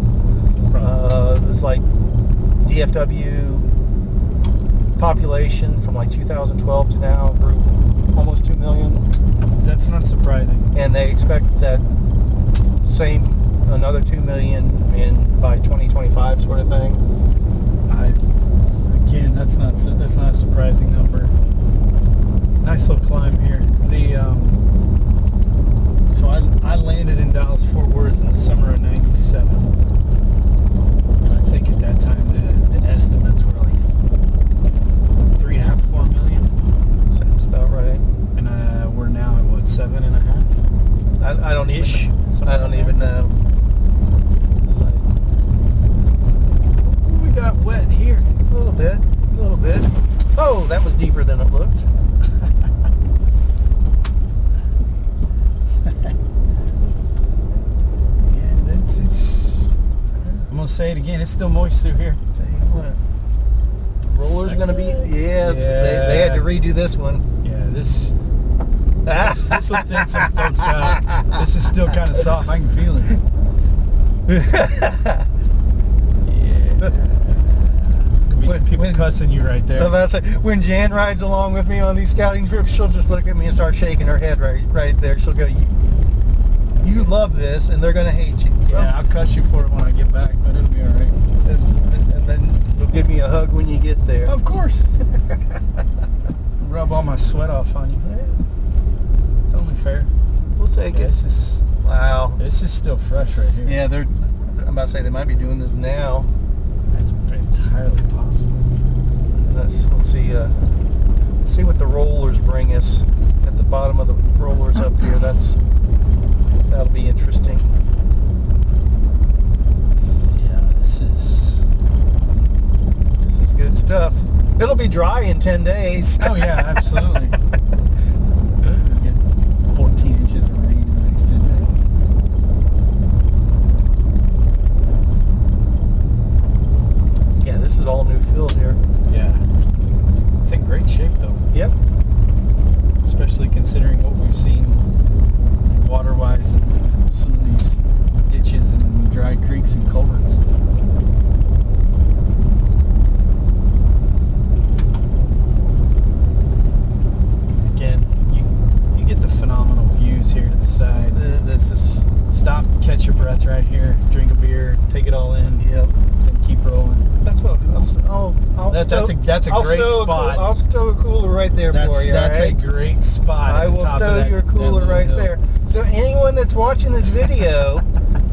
Uh, it's like DFW population from like 2012 to now grew almost 2 million That's not surprising. and they expect that same another 2 million in by 2025 sort of thing. I again, that's not that's not a surprising number. Nice little climb here. The um, so I I landed in Dallas Fort Worth in the summer of '97, and I think at that time the, the estimates were like three and a half, four million, Sounds about right. and uh, we're now at what seven and a half. I, I don't Ish, something I don't like even that. know. Like We got wet here. a little bit, a little bit. Oh, that was deeper than it looked. Yeah, that's it's. I'm gonna say it again. It's still moist through here. Tell you what, roller's gonna be. Yeah, it's, They, they had to redo this one. Yeah, this some folks out. This is still kind of soft. I can feel it. Yeah. Could be some When- people when- cussing you right there. about to say, when Jan rides along with me on these scouting trips, she'll just look at me and start shaking her head right, right there. She'll go, "You, you love this, and they're gonna hate you." Yeah, I'll cuss you for it when I get back, but it'll be all right. and, and- and then you'll give me a hug when you get there. Of course. Rub all my sweat off on you. It's only fair. we'll take Yeah, it. this is Wow. this is still fresh right here. Yeah, they're. I'm about to say they might be doing this now. It's entirely possible. Let's we'll see. Uh, see what the rollers bring us at the bottom of the rollers up here. That's that'll be interesting. Yeah, this is. This is good stuff. It'll be dry in ten days. Oh yeah, absolutely. We get 14 inches of rain in the next 10 days. yeah, this is all new field here. Yeah. It's in great shape though, Yep. especially considering what we've seen water-wise and some of these ditches and dry creeks and culverts. Again, you you get the phenomenal views here to the side. Th- This is. Stop, catch your breath right here, drink a beer, take it all in, Yep. then keep rolling. That's what I'll do. I'll, st- I'll, I'll That- that's stow- a- that's a I'll great stow spot. cool- I'll stow a cooler right there That's for you. that's all a right? great spot. at I the will top of stow that- your that cooler little right hill. there. So anyone that's watching this video,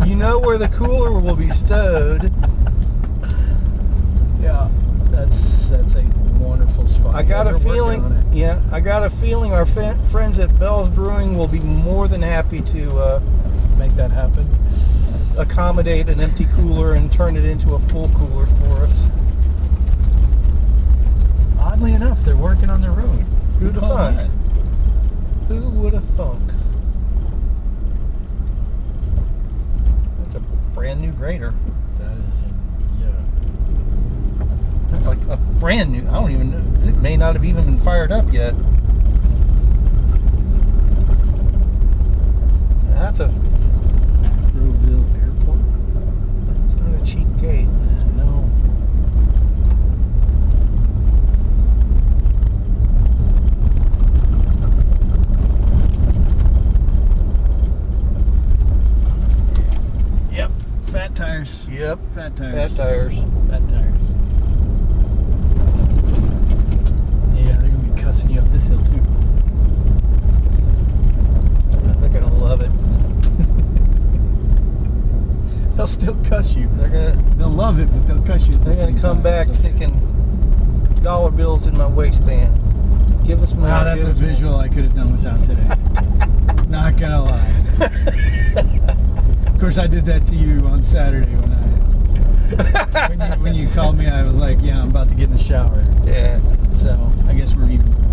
you know where the cooler will be stowed. Yeah, that's that's a wonderful spot. I got Yeah, a they're working feeling, on it. yeah, I got a feeling our friends at Bell's Brewing will be more than happy to uh, Make that happen. accommodate an empty cooler and turn it into a full cooler for us. Oddly enough, they're working on their road. Who'd have Oh, thunk? Who would have thunk? That's a brand new grader. That is, yeah. That's like a brand new. I don't even know. It may not have even been fired up yet. Yep. Fat tires. Fat tires. Fat tires. Yeah, they're gonna be cussing you up this hill too. They're gonna love it. they'll still cuss you. They're gonna. They'll love it, but they'll cuss you. They're gonna come back okay. dollar bills in my waistband. Give us my. Wow, that's a visual. I could have done without today. Not gonna lie. of course, I did that to you on Saturday when I when, you, when you called me, I was like, yeah, I'm about to get in the shower. Yeah. So I guess we're even.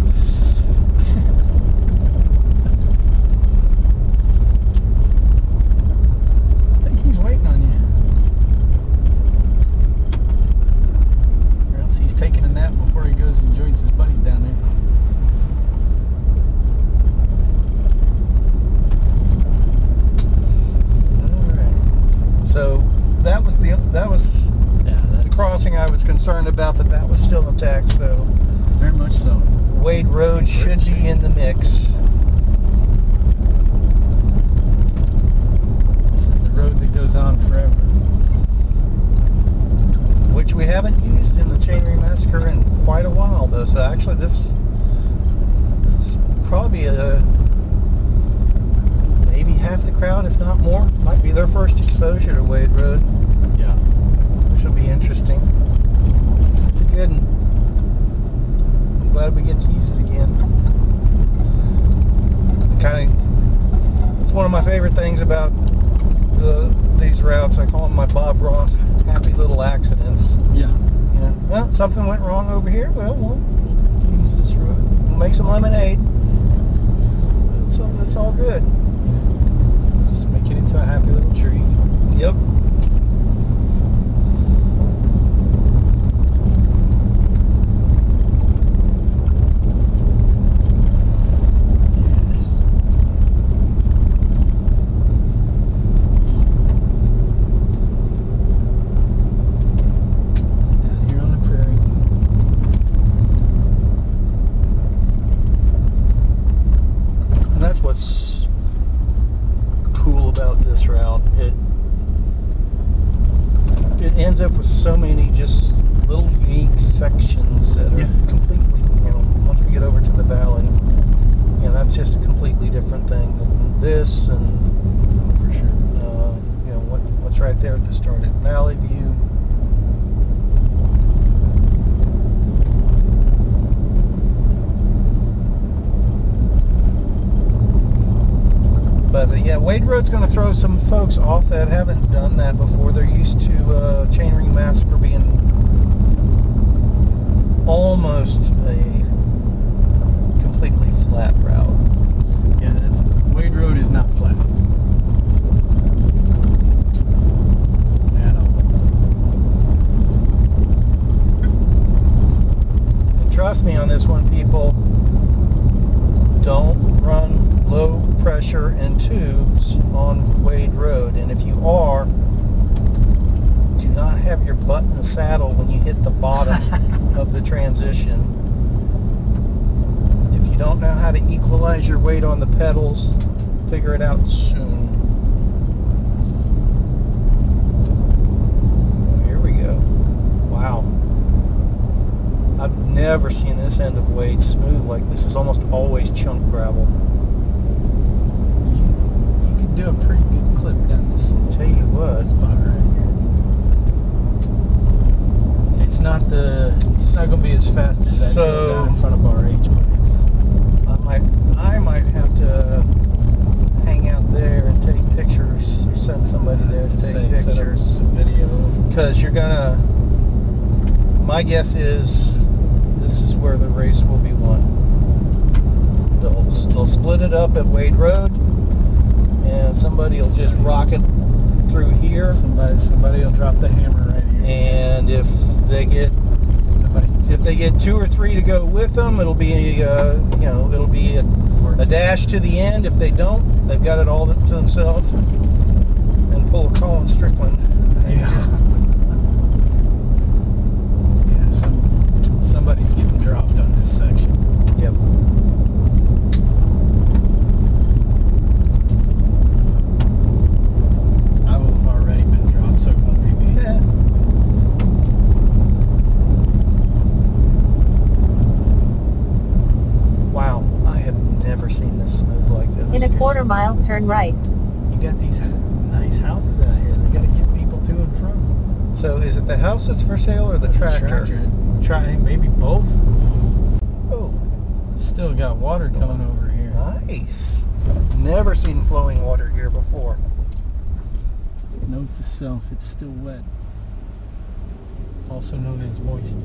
Also known as moist.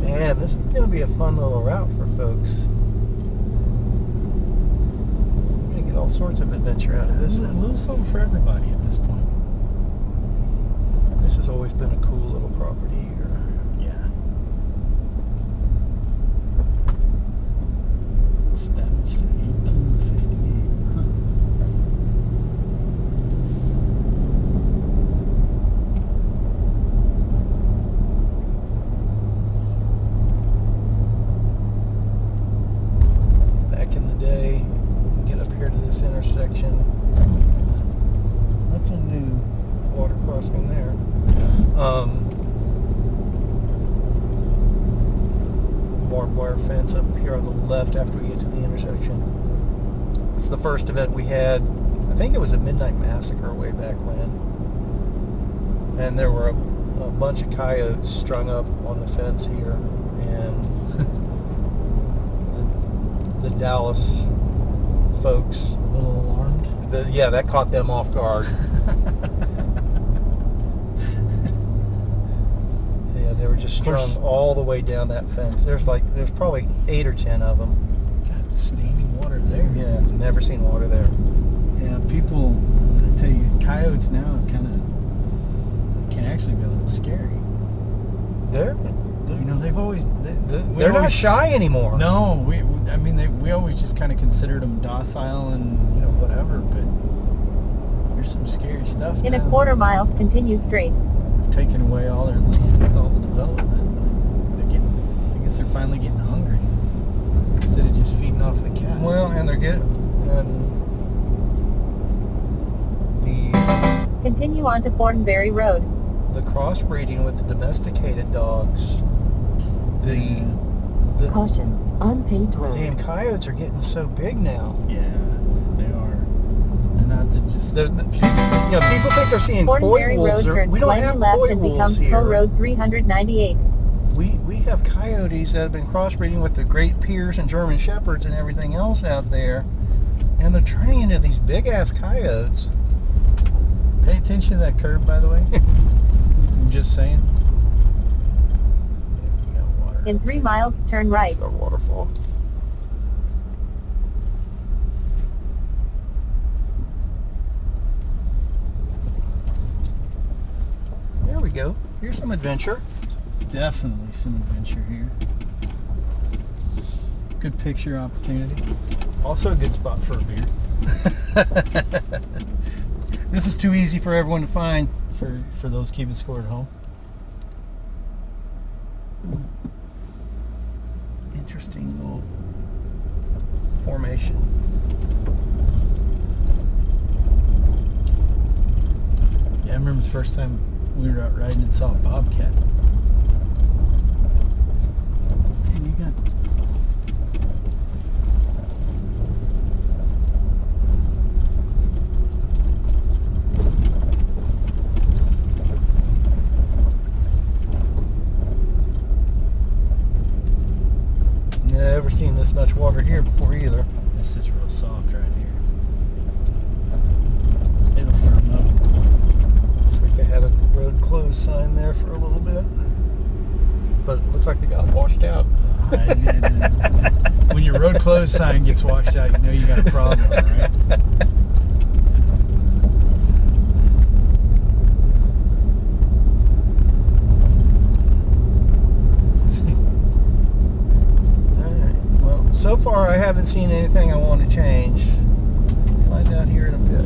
Man, this is going to be a fun little route for folks. We're going to get all sorts of adventure out of This this is a little something for everybody at this point. This has always been a cool little property here. Yeah. Established in 1858. Huh. Back in the day, get up here to this intersection. That's a new water crossing there. Um, barbed wire fence up here on the left after we get to the intersection. It's the first event we had. I think it was a Midnight Massacre way back when. And there were a, a bunch of coyotes strung up on the fence here. And the, the Dallas folks, A little alarmed. the, yeah, that caught them off guard. Yeah, they were just strung all the way down that fence. There's like, there's probably eight or ten of them. Got standing water there. Yeah, never seen water there. Yeah, people, I tell you, coyotes now kind of can actually be a little scary. They're, You know, they've always they, they're, we not shy anymore. No, we. we- I mean, they, we always just kind of considered them docile and you know whatever, but there's some scary stuff. In a quarter mile, continue straight. They've taken away all their land with all the development. They're getting. I guess they're finally getting hungry instead of just feeding off the cats. Well, and they're getting, and Continue on to Fortenberry Road. the crossbreeding with the domesticated dogs, the the Caution, unpaved damn coyotes are getting so big now. yeah, they are. They're not the just. They're, the, you know, people think they're seeing coy Fortenberry Road wolves. Or, turns we don't have left coy and wolves becomes here. Poe Road 398. We we have coyotes that have been crossbreeding with the Great Pyrs and German Shepherds and everything else out there, and they're turning into these big ass coyotes. Pay attention to that curb, by the way. I'm just saying. Yeah, we got water. In three miles, turn right. It's a waterfall. There we go. Here's some adventure. Definitely some adventure here. Good picture opportunity. Also a good spot for a beer. this is too easy for everyone to find. For for those keeping score at home. Interesting little formation. Yeah, I remember the first time we were out riding and saw a bobcat. And you got Never seen this much water here before either. this is real soft right here. It'll firm up. Looks like they had a road closed sign there for a little bit. But it looks like they got washed out. When your road closed sign gets washed out, you know you got a problem, right? Alright. Well, so far I haven't seen anything I want to change. Find out here in a bit.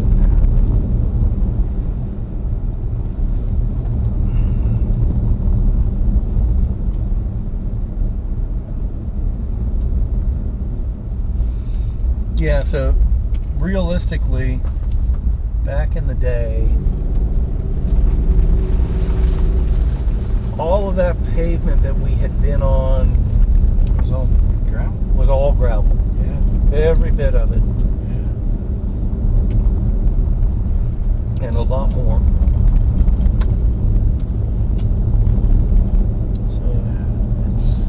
Yeah, so realistically, back in the day, all of that pavement that we had been on was all. Was all gravel. Yeah. Every bit of it. Yeah. and a lot more. So it's.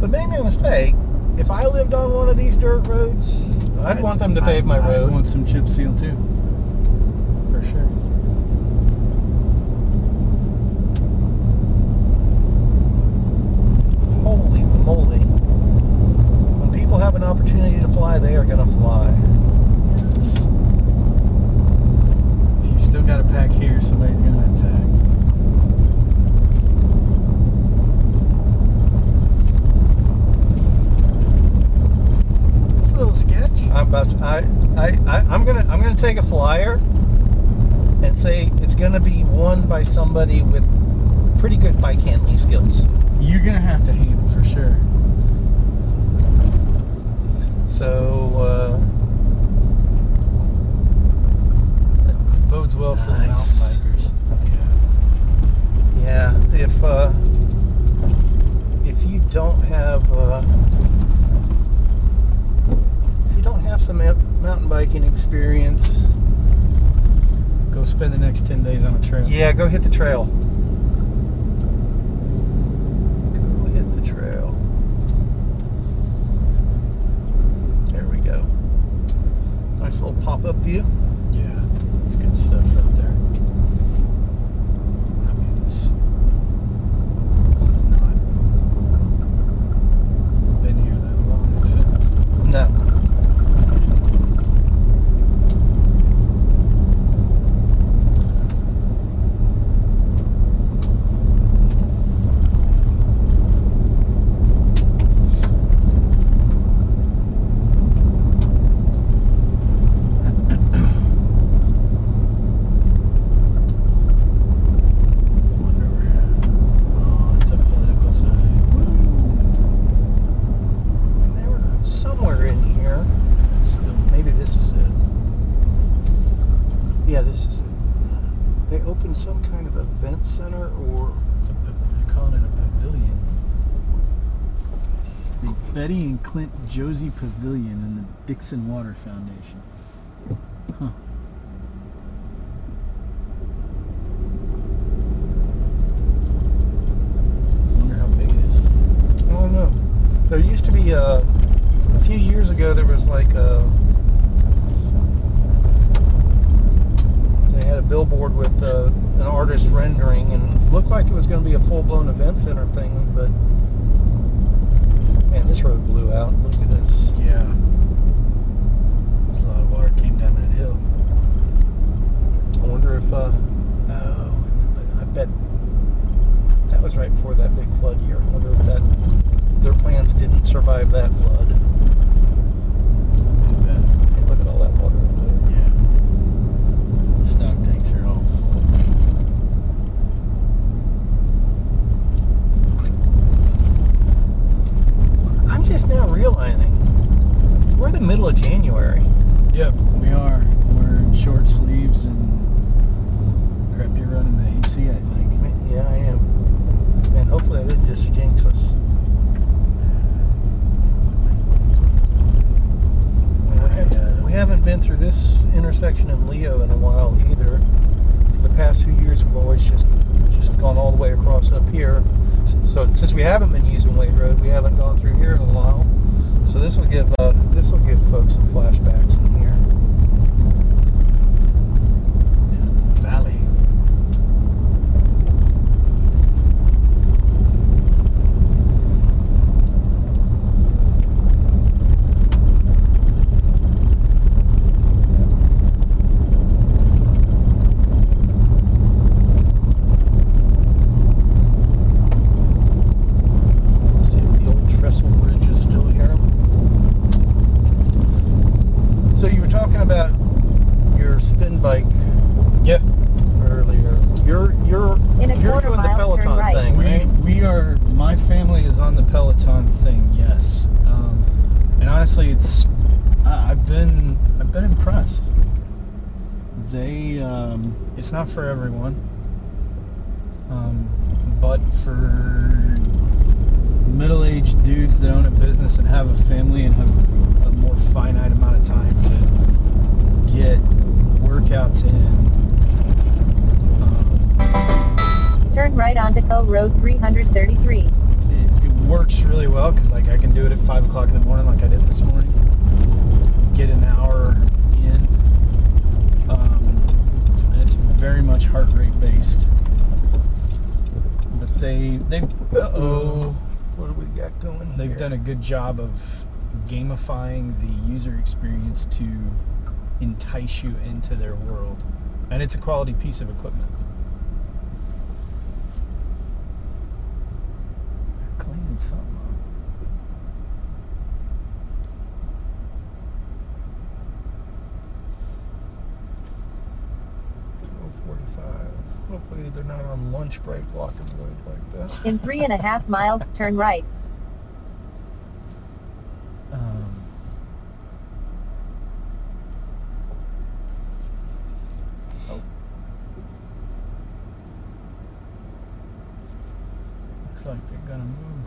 But make no mistake, if I lived on one of these dirt roads, I'd want them to pave my I road. want some chip seal too. For sure. Holy moly! When people have an opportunity to fly, they are going to fly. Yes. If you still got a pack here, somebody's gonna attack. It's a little sketch. I'm about I, I, I, I'm gonna I'm gonna take a flyer and say it's gonna be won by somebody with pretty good bike handling skills. You're gonna have to handle for sure. So uh, It bodes well for the mountain bikers. yeah, if uh, if you don't have uh, if you don't have some mountain biking experience, Go spend the next ten days on a trail. yeah, go hit the trail. Go hit the trail. There we go. Nice little pop-up view. Yeah, it's good stuff right there. I mean, this, this is not been here that long. It fits. No. Wonder where. Oh, it's a political sign. And they were somewhere in here. It's still Maybe this is it. Yeah, this is it. They opened some kind of event center or it's a pa- they're calling it a pavilion. The Betty and Clint Josey Pavilion and the Dixon Water Foundation. Huh. Wonder how big it is. I don't know. There used to be a, a few years ago. There was like a. They had a billboard with uh, an artist rendering, and looked like it was going to be a full-blown event center thing. But man, this road blew out. Look at this. Yeah. There's a lot of water came down that hill. I wonder if. Uh, oh, I bet that was right before that big flood year. I wonder if that their plans didn't survive that flood. Too bad. Hey, look at all that water up there. Yeah. The stock tanks are all full. I'm just now realizing we're the middle of January. Yep, we are. We're in short sleeves and crap. You're running the AC, I think. Yeah, I am. And hopefully I didn't just jinx us. We, I, have, uh, we haven't been through this intersection in Leo in a while either. For the past few years, we've always just just gone all the way across up here. S- So since we haven't been using Wade Road, we haven't gone through here in a while. So this will give uh, this will give folks some flashbacks in here. Down in the valley. See if the old trestle bridge is still here. So you were talking about your spin bike Yep. earlier. You're you're In a you're quarter doing the mile, turn Peloton right. thing, We right? we are. My family is on the Peloton thing. Yes. Um, and honestly, it's. I, I've been I've been impressed. They. Um, it's not for everyone. Um, but for middle-aged dudes that own a business and have a family and have a more finite amount of time to get workouts in. Um, Turn right onto Co Road 333. it, it works really well because like I can do it at five o'clock in the morning, like I did this morning. Get an hour in, um, and it's very much heart rate based. But they they uh oh What do we got going they've here? done a good job of gamifying the user experience to entice you into their world, and it's a quality piece of equipment. Cleaning something up. 45. Hopefully they're not on lunch break blocking road like that. In three and a half miles, turn right. Looks like they're gonna move.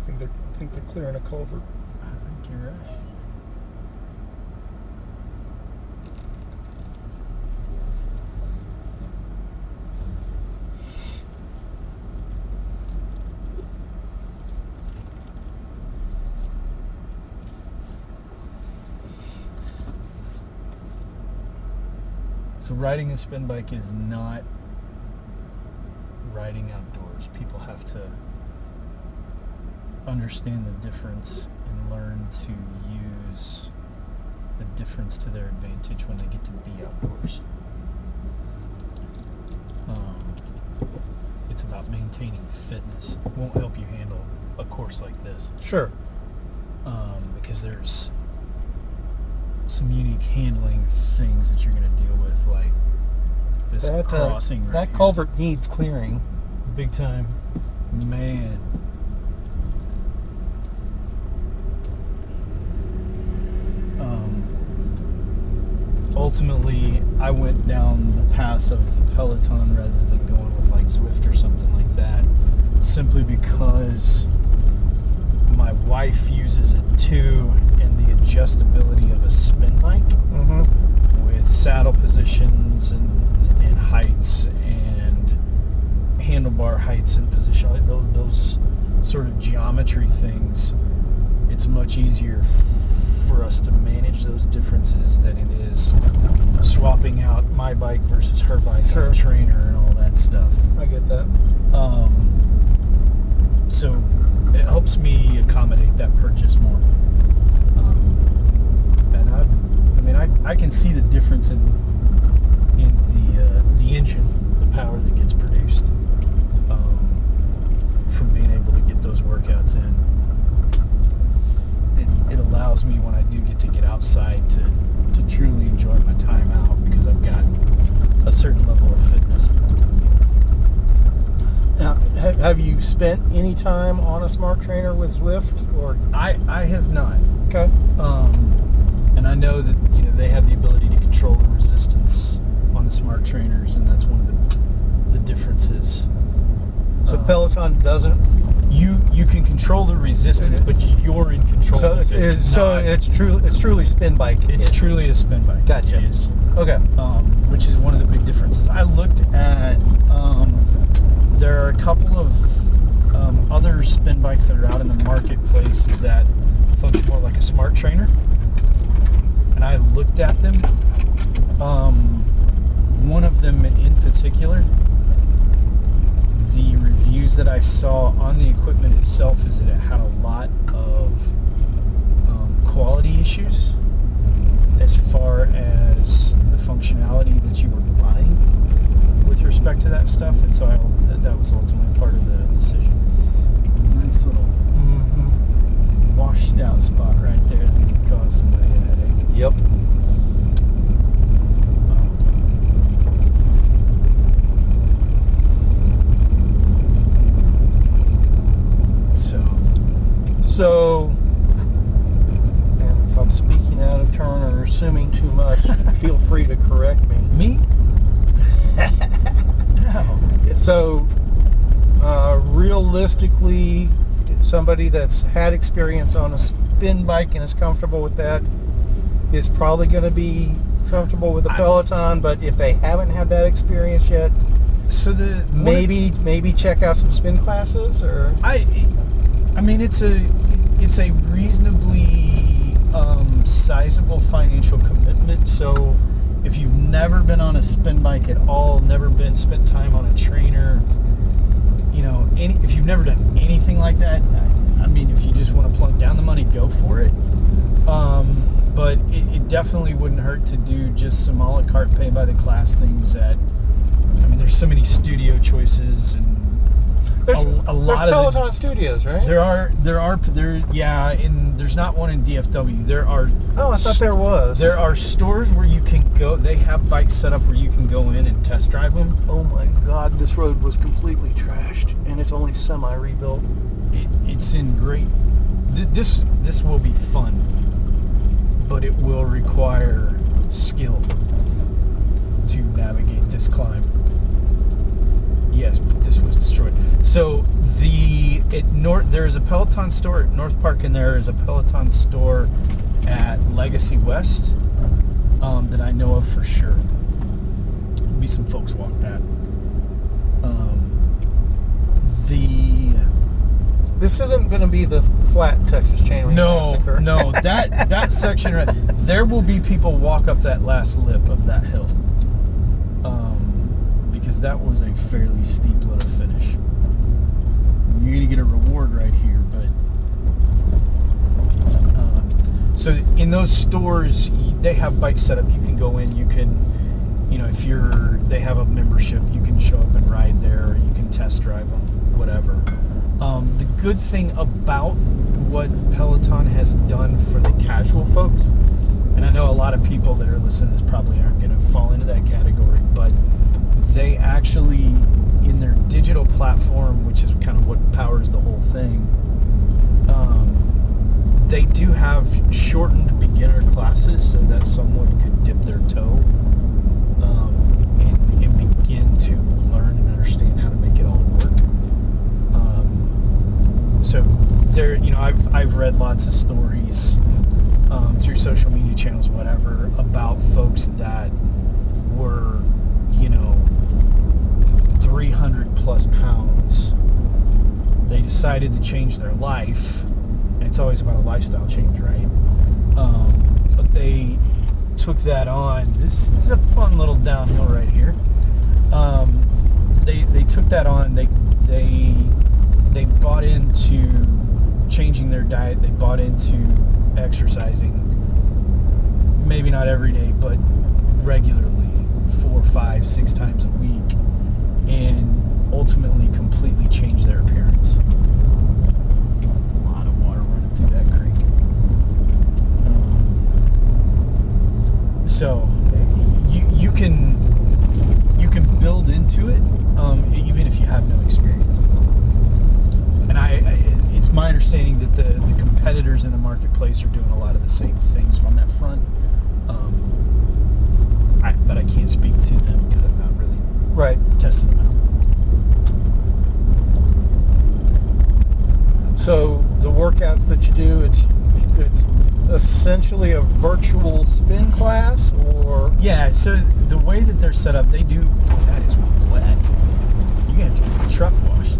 I think they're, I think they're clearing a culvert. I think you're right. So riding a spin bike is not riding outdoors. People have to understand the difference and learn to use the difference to their advantage when they get to be outdoors. Um, it's about maintaining fitness. It won't help you handle a course like this Sure. um, because there's some unique handling things that you're going to deal with, like this That, uh, crossing. right that here. culvert needs clearing. Big time. Man. Um, ultimately, I went down the path of the Peloton rather than going with like Zwift or something like that, simply because my wife uses it too, and the adjustability of a spin bike Mm-hmm. with saddle positions and, and heights and handlebar heights and position like those, those sort of geometry things it's much easier for us to manage those differences than it is swapping out my bike versus her bike Sure. trainer and all that stuff I get that. um, so it helps me accommodate that purchase more. Um, and I, I mean, I, I can see the difference in in the uh, the engine, the power that gets produced um, from being able to get those workouts in. It, it allows me when I do get to get outside to to truly enjoy my time out because I've got a certain level of fitness. Now, have, have you spent any time on a smart trainer with Zwift or? I, I have not. Okay. Um, and I know that they have the ability to control the resistance on the smart trainers, and that's one of the the differences. So Um, Peloton doesn't. you you can control the resistance, but you're in control. So it's, it, it's so it's truly it's truly spin bike. it's truly a spin bike. Gotcha. Okay. um, which is one of the big differences. I looked at um, there are a couple of um, other spin bikes that are out in the marketplace that function more like a smart trainer, and I looked at them. Um, one of them in particular, the reviews that I saw on the equipment itself is that it had a lot of um, quality issues as far as the functionality that you were buying with respect to that stuff, and so I, that, that was ultimately part of the decision. Nice little Mm-hmm. washed out spot right there that could cause somebody a headache. Yep. So, So, and if I'm speaking out of turn or assuming too much, feel free to correct me. me? no. So, uh, realistically, somebody that's had experience on a spin bike and is comfortable with that is probably going to be comfortable with a I- Peloton. But if they haven't had that experience yet, So the maybe maybe check out some spin classes or I, I mean, it's a it's a reasonably um, sizable financial commitment. So if you've never been on a spin bike at all, never been spent time on a trainer, you know, any if you've never done anything like that, I, I mean, if you just want to plunk down the money, go for it. Um, but it, it definitely wouldn't hurt to do just some a la carte pay by the class things at. I mean, there's so many studio choices and there's a, a lot there's of the- Peloton studios, right? there are there are there yeah in there's not one in DFW. There are oh, I thought there was. there are stores where you can go. They have bikes set up where you can go in and test drive them. Oh my God, this road was completely trashed, and it's only semi rebuilt. It, it's in great. th- This this will be fun, but it will require skill to navigate this climb. Yes, but this was destroyed. So the at North there is a Peloton store at North Park, and there is a Peloton store at Legacy West um, that I know of for sure. Maybe some folks walk that. Um, the This isn't going to be the flat Texas chain no, massacre. no, that that section right there will be people walk up that last lip of that hill. Um, because that was a fairly steep little finish. You're gonna get a reward right here, but um, so in those stores they have bikes set up. You can go in. You can, you know, if you're they have a membership, you can show up and ride there. Or you can test drive them, whatever. Um, the good thing about what Peloton has done for the casual folks, and I know a lot of people that are listening to this probably aren't going to fall into that category, but they actually, in their digital platform, which is kind of what powers the whole thing, um, they do have shortened beginner classes so that someone could dip their toe um, and, and begin to learn and understand how to make it all work. So there, you know, I've I've read lots of stories um, through social media channels, whatever, about folks that were, you know, 300 plus pounds. They decided to change their life, and it's always about a lifestyle change, right? Um, but they took that on. This is a fun little downhill right here. Um, they they took that on. They they they bought into changing their diet. They bought into exercising. Maybe not every day, but regularly, four, five, six times a week, and ultimately completely changed their appearance. A lot of water running through that creek. Um, so you you can you can build into it um, even if you have no experience. And I, I it's my understanding that the, the competitors in the marketplace are doing a lot of the same things on that front. Um, I, but I can't speak to them because I'm not really Right. testing them out. So the workouts that you do, it's it's essentially a virtual spin class, or Yeah, so the way that they're set up, they do. That is wet. You're gonna have to get the truck washed.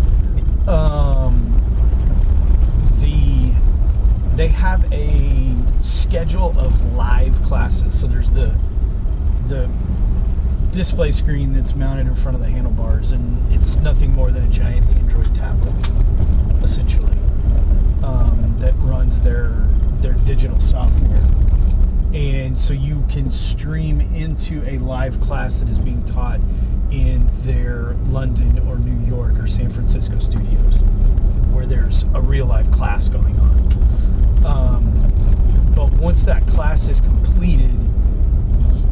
Um, the they have a schedule of live classes. So there's the the display screen that's mounted in front of the handlebars, and it's nothing more than a giant Android tablet, essentially, um, that runs their their digital software and so you can stream into a live class that is being taught in their London or New York or San Francisco studios where there's a real live class going on. Um, but once that class is completed,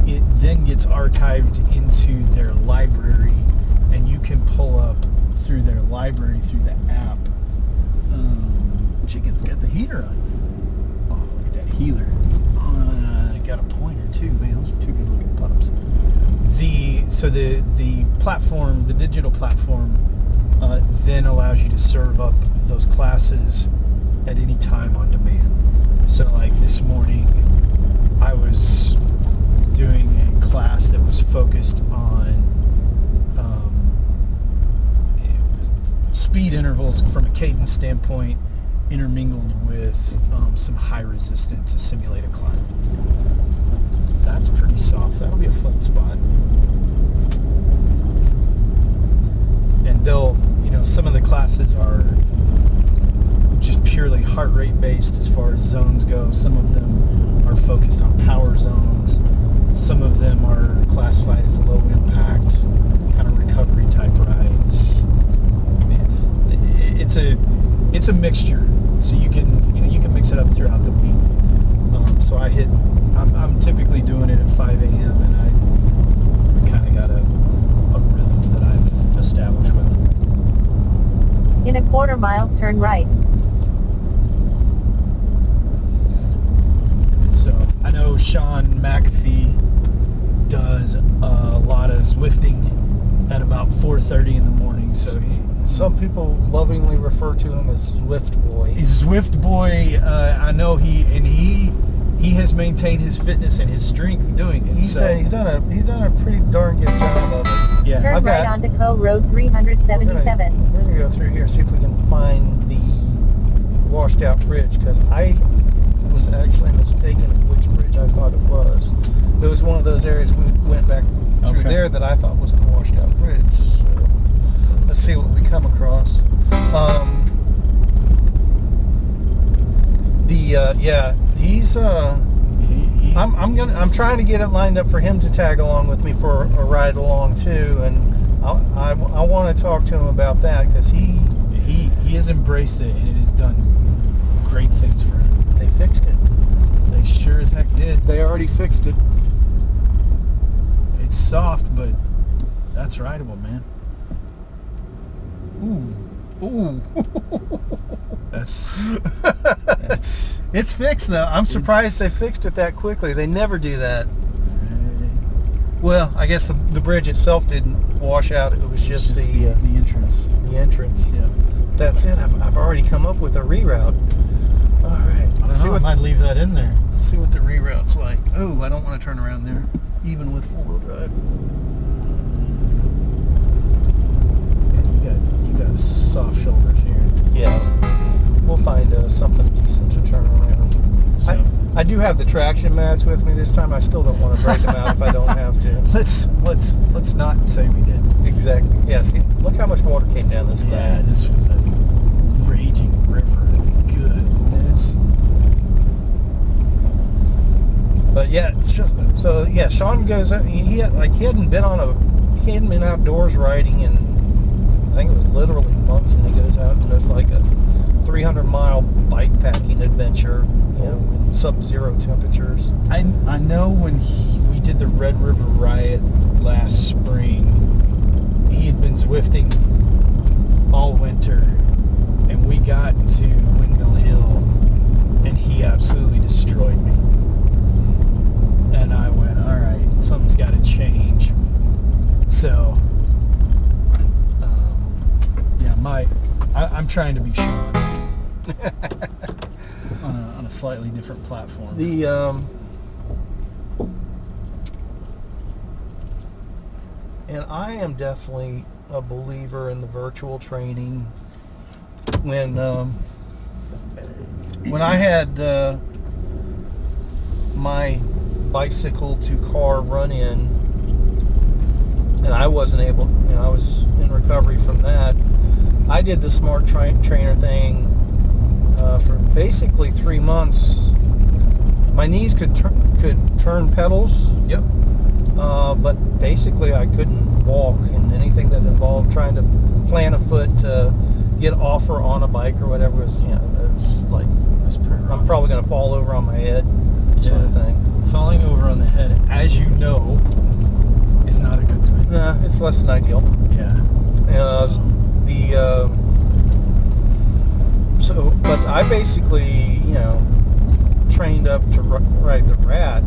it then gets archived into their library and you can pull up through their library through the app. Um, chicken's got the heater on. Oh, look at that heeler. Uh, got a pointer too, man. Those are two good looking pups. The so the the platform, the digital platform, uh, then allows you to serve up those classes at any time on demand. So, like this morning, I was doing a class that was focused on um, speed intervals from a cadence standpoint, intermingled with um, some high resistance to simulate a climb. That's pretty soft. That'll be a fun spot. And they'll, you know, some of the classes are purely heart rate based as far as zones go. Some of them are focused on power zones. Some of them are classified as low impact, kind of recovery type rides. It's, a it's a mixture, so you can you know you can mix it up throughout the week. Um, so I hit. I'm, I'm typically doing it at 5 a.m. and I, kind of got a, a rhythm that I've established with it. In a quarter mile, turn right. So I know Sean McAfee does a lot of Zwifting at about 4:30 in the morning. So he, Some people lovingly refer to him as Swift Boy. he's Zwift boy. Uh, I know he and he he has maintained his fitness and his strength doing it. He's, so, done, he's done a he's done a pretty darn good job of it. yeah. Turn I've right got- onto Co Road We're gonna, 377. we're gonna go through here see if we can find the washed out bridge because I was actually mistaken of which I thought it was. It was one of those areas we went back through Okay. there that I thought was the washed out bridge. So let's see what we come across. Um, the uh, yeah, he's. Uh, He- I'm, I'm gonna I'm trying to get it lined up for him to tag along with me for a ride along too, and I I, I want to talk to him about that because he he he has embraced it and it has done great things for him. they fixed it. Sure as heck did. They already fixed it. It's soft, but that's rideable, man. Ooh, ooh. That's it's that's it's fixed though. I'm surprised they fixed it that quickly. They never do that. Well, I guess the, the bridge itself didn't wash out. It was just, just the uh, the entrance. the entrance. Yeah. That's it. I've, I've already come up with a reroute. All right. I Let's see don't know, I what might leave that in there. See what the reroute's like. Oh, I don't want to turn around there, even with four-wheel drive. You got you got soft shoulders here. Yeah, we'll find uh, something decent to turn around. So I, I do have the traction mats with me this time. I still don't want to break them out if I don't have to. let's let's let's not say we did. Exactly. Yeah. See, look how much water came down this Yeah, thing. this was a raging river. Goodness. But yeah, it's just so yeah. Sean goes. out- He, he had, like he hadn't been on a he hadn't been outdoors riding in I think it was literally months, and he goes out and does like a 300 mile bike packing adventure, you know, in sub-zero temperatures. I, I know when he, we did the Red River Riot last spring, he had been Zwifting all winter, and we got to Windmill Hill, and he absolutely destroyed me. And I went, all right, something's got to change. So, um, yeah, my, I, I'm trying to be Sean on a, on a slightly different platform. The um, and I am definitely a believer in the virtual training. When um, when I had uh, my bicycle to car run in, and I wasn't able, you know, I was in recovery from that. I did the smart tra- trainer thing uh, for basically three months. My knees could turn could turn pedals, Yep. uh, but basically I couldn't walk. And anything that involved trying to plant a foot to get off or on a bike or whatever was, you know, it's like. I'm probably gonna fall over on my head, sort of Yeah. thing. Falling over on the head, as you know, is not a good thing. Nah, it's less than ideal. Yeah. Uh, So- the uh, so, but I basically, you know, trained up to ride the rat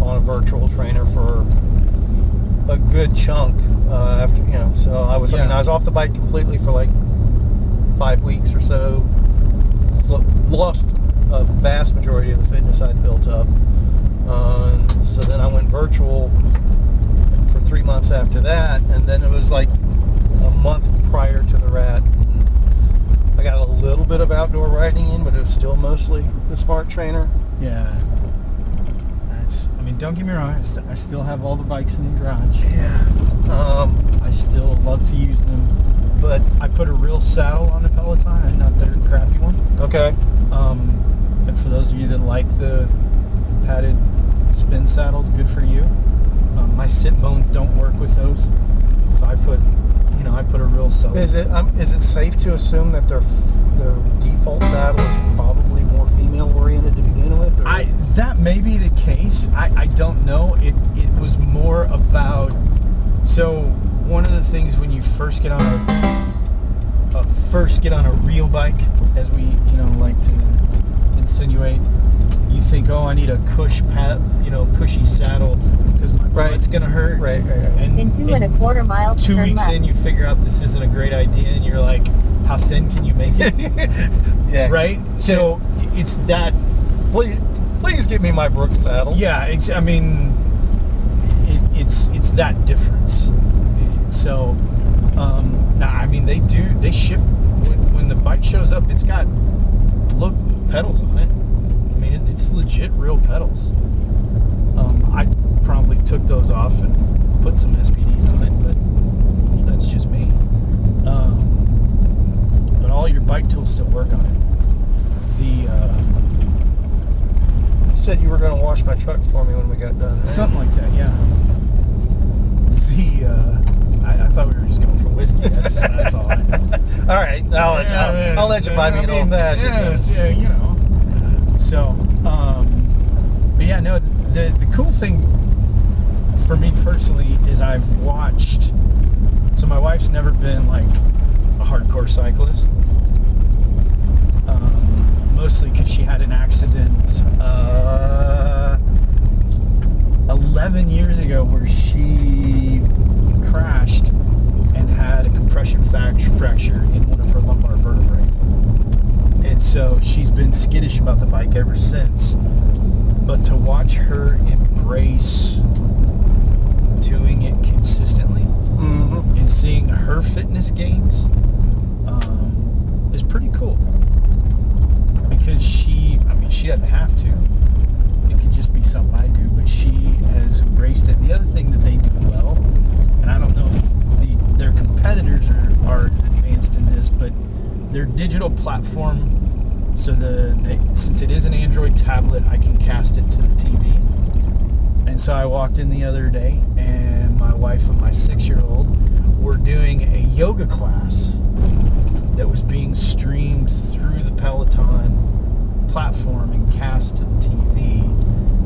on a virtual trainer for a good chunk uh, after you know. So I was I mean I was off the bike completely for like five weeks or so. Lo- Lost a vast majority of the fitness I'd built up. Um, so then I went virtual for three months after that, and then it was like a month prior to the rat. I got a little bit of outdoor riding in, but it was still mostly the smart trainer. Yeah. That's. I mean, don't get me wrong. I, st- I still have all the bikes in the garage. Yeah. Um, I still love to use them. but I put a real saddle on the Peloton and not their crappy one. okay. Um, and for those of you that like the padded spin saddles, good for you. Um, my sit bones don't work with those, so I put, you know, I put a real sole. Is it um, is it safe to assume that their their default saddle is probably more female oriented to begin with? or- I that may be the case. I, I don't know. It it was more about so one of the things when you first get on a uh, first get on a real bike, as we you know like to insinuate, you think, oh, I need a cush pat, you know, cushy saddle because my Right. butt's gonna hurt. Right, right, right. And In two and a quarter miles, two weeks left. in, you figure out this isn't a great idea, and you're like, how thin can you make it? yeah. right? So it's that Please, please give me my Brooks saddle. Yeah, it's, I mean, it, it's it's that difference. So, um, nah, I mean, they do they ship when, when the bike shows up. It's got look pedals on it. I mean, it, it's legit real pedals. Um, I probably took those off and put some SPDs on it, but that's just me. Um, but all your bike tools still work on it. The uh, You said you were going to wash my truck for me when we got done. right? Something like that, yeah. The uh, I, I thought we were just going for whiskey. That's, that's all. I all right. I'll, let- I'll, I'll let you buy me an old fashioned. Yeah, yeah, you know. But yeah, no. The the cool thing for me personally is I've watched. So my wife's never been like a hardcore cyclist. Um, mostly because she had an accident. Uh, 11 years ago where she crashed and had a compression fracture in one of her lumbar vertebrae. And so she's been skittish about the bike ever since. But to watch her embrace doing it consistently Mhm. and seeing her fitness gains um, is pretty cool. Because she, I mean, she doesn't have to. It could just be something I do, but she has embraced it. The other thing that they do well, and I don't know if the, their competitors are, are as advanced in this, but their digital platform, so the since it is an Android tablet, I can cast it to the TV. And so I walked in the other day, and my wife and my six-year-old were doing a yoga class that was being streamed through the Peloton platform and cast to the TV.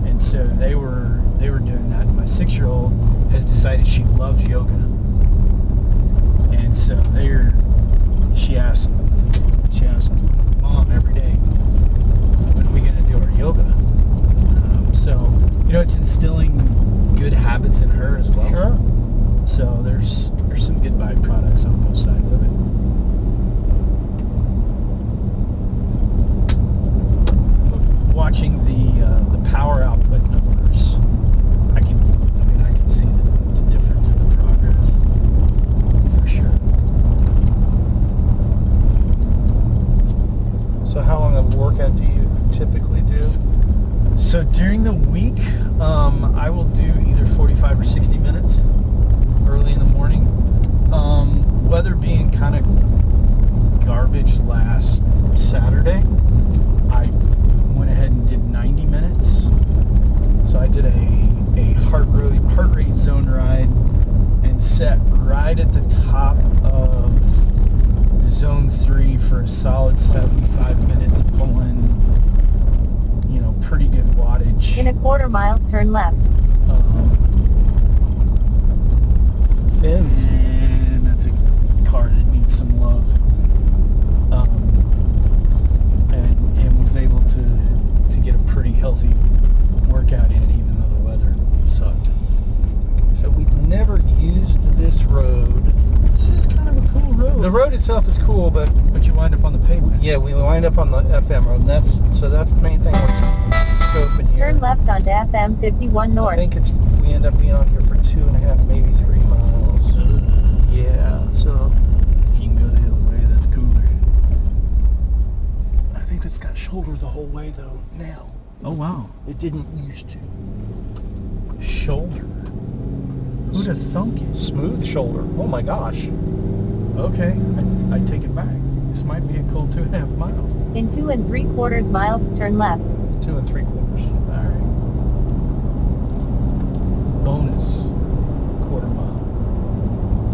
And so they were they were doing that. My six-year-old has decided she loves yoga, and so they're she asked she asked every day, when we gonna do our yoga? Um, so you know, it's instilling good habits in her as well. Sure. So there's there's some good byproducts on both sides of it. Watching the uh, the power output numbers, I can I mean I can see the, the difference in the progress for sure. So how long of workout do you typically do? So during the week, um, I will do either 45 or 60 minutes early in the morning. Um, weather being kind of quarter mile, turn left. Uh, fins. And that's a car that needs some love. Um, and, and was able to, to get a pretty healthy workout in even though the weather sucked. So we've never used this road. This is kind of a cool road. The road itself is cool, but but you wind up on the pavement. Yeah, we wind up on the FM road. And that's so that's the main thing. FM 51 I North. think it's we end up being on here for two and a half, maybe three miles. Yeah, so If you can go the other way, that's cooler. I think it's got shoulder the whole way though. Now Oh wow. it didn't used to. Shoulder. Who'd have thunk it? Smooth shoulder. Oh my gosh. Okay, I, I take it back. This might be a cool two and a half miles. In two and three quarters miles, turn left. Two and three quarters. All right. Bonus quarter mile.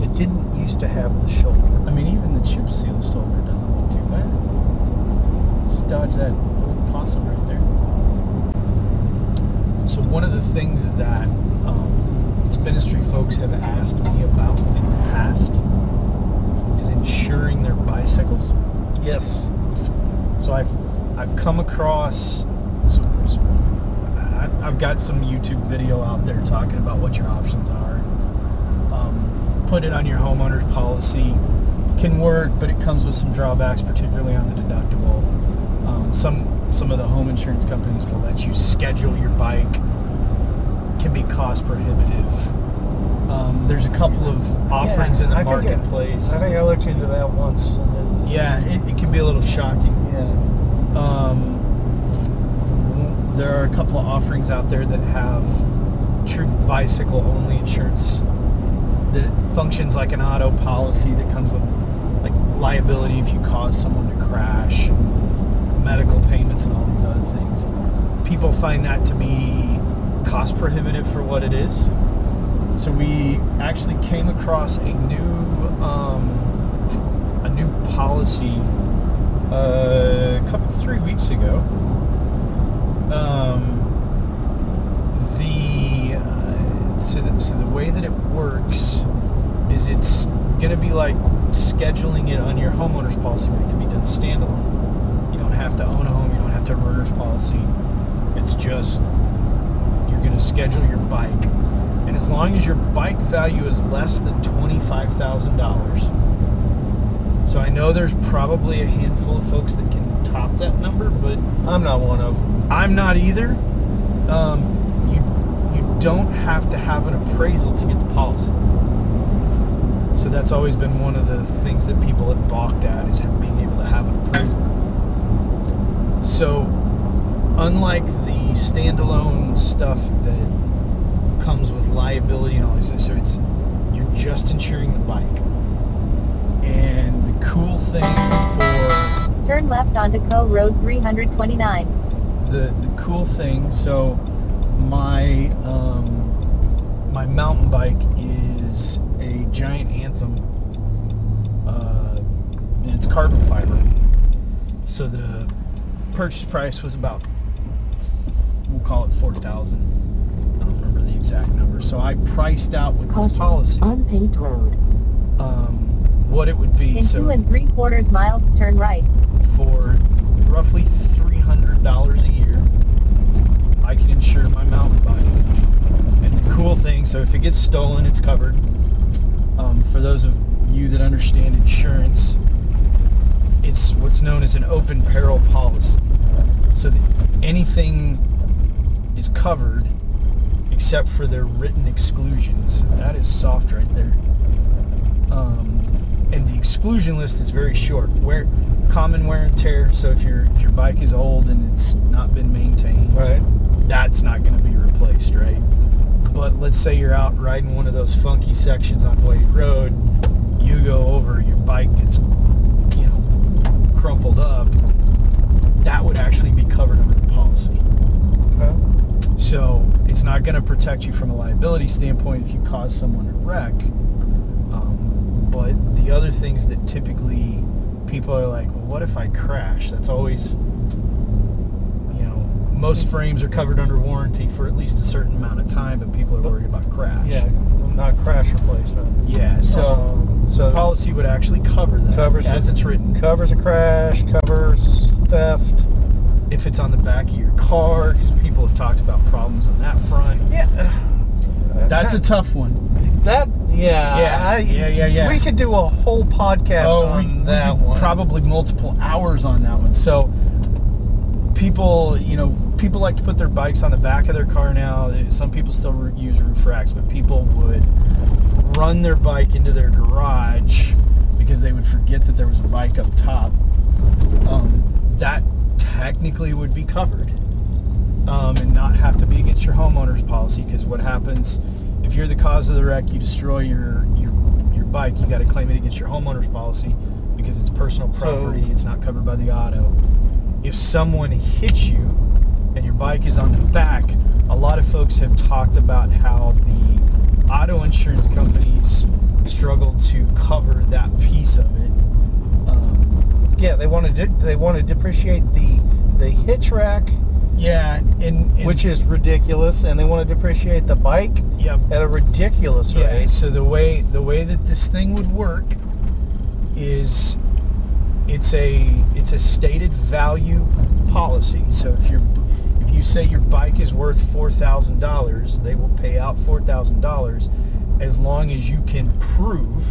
It didn't used to have the shoulder. I mean, even the chip seal shoulder doesn't look too bad. Just dodge that old possum right there. So one of the things that um, Spinistry folks have asked me about in the past is insuring their bicycles. Yes. So I've I've come across. So there's- I- I've got some YouTube video out there talking about what your options are. Um, put it on your homeowner's policy can work, but it comes with some drawbacks, particularly on the deductible. Um, some some of the home insurance companies will let you schedule your bike. Can be cost prohibitive. Um, there's a couple of offerings in the I think it- marketplace. I think I looked into that once, and it, yeah, it, it can be a little shocking. yeah. Um, there are a couple of offerings out there that have true bicycle only insurance that functions like an auto policy that comes with like liability if you cause someone to crash, medical payments, and all these other things. People find that to be cost prohibitive for what it is. So we actually came across a new um, a new policy uh, a couple three weeks ago. Um, the uh, so, the so the way that it works is it's going to be like scheduling it on your homeowner's policy, but it can be done standalone. You don't have to own a home. You don't have to have a renter's policy. It's just you're going to schedule your bike, and as long as your bike value is less than twenty five thousand dollars. So I know there's probably a handful of folks that can top that number, but I'm not one of them. I'm not either. Um, you you don't have to have an appraisal to get the policy. So that's always been one of the things that people have balked at is being able to have an appraisal. So unlike the standalone stuff that comes with liability and all things, so it's you're just insuring the bike. And the cool thing for Turn left onto Co Road 329. The the cool thing so my um, my mountain bike is a giant anthem uh, and it's carbon fiber. So the purchase price was about we'll call it 4000 I don't remember the exact number. So I priced out with this policy Unpaved road. um, what it would be. In so two and three quarters miles, turn right. for roughly $300 a year, I can insure my mountain bike. And the cool thing, so if it gets stolen, it's covered. Um, for those of you that understand insurance, it's what's known as an open peril policy. So anything is covered except for their written exclusions. That is soft right there. Um, and the exclusion list is very short. Wear, common wear and tear. So if your if your bike is old and it's not been maintained, Right. That's not going to be replaced, right? But let's say you're out riding one of those funky sections on Wade Road, you go over, your bike gets, you know, crumpled up. That would actually be covered under the policy. Okay. So it's not going to protect you from a liability standpoint if you cause someone a wreck. Um, but the other things that typically people are like, well, what if I crash? That's always, most frames are covered under warranty for at least a certain amount of time, but people are worried about crash. Yeah, not crash replacement. Yeah. So Um, the so policy would actually cover that Covers as it. it's written. covers a crash, covers theft. If it's on the back of your car, because people have talked about problems on that front. Yeah. That's a tough one. that Yeah, Yeah, I- yeah, yeah, yeah. We could do a whole podcast Oh, on we that could one. Probably multiple hours on that one. So people, you know, people like to put their bikes on the back of their car now. Some people still use roof racks, but people would run their bike into their garage because they would forget that there was a bike up top. Um, that technically would be covered um, and not have to be against your homeowner's policy because what happens if you're the cause of the wreck, you destroy your your, your bike, you got to claim it against your homeowner's policy because it's personal property. it's not covered by the auto. If someone hits you and your bike is on the back, a lot of folks have talked about how the auto insurance companies struggle to cover that piece of it. Um, yeah, they want to they want to depreciate the the hitch rack, yeah, and, and which is ridiculous, and they want to depreciate the bike yeah, at a ridiculous Yeah. rate. So the way the way that this thing would work is it's a it's a stated value policy. So if you're you say your bike is worth four thousand dollars, they will pay out four thousand dollars as long as you can prove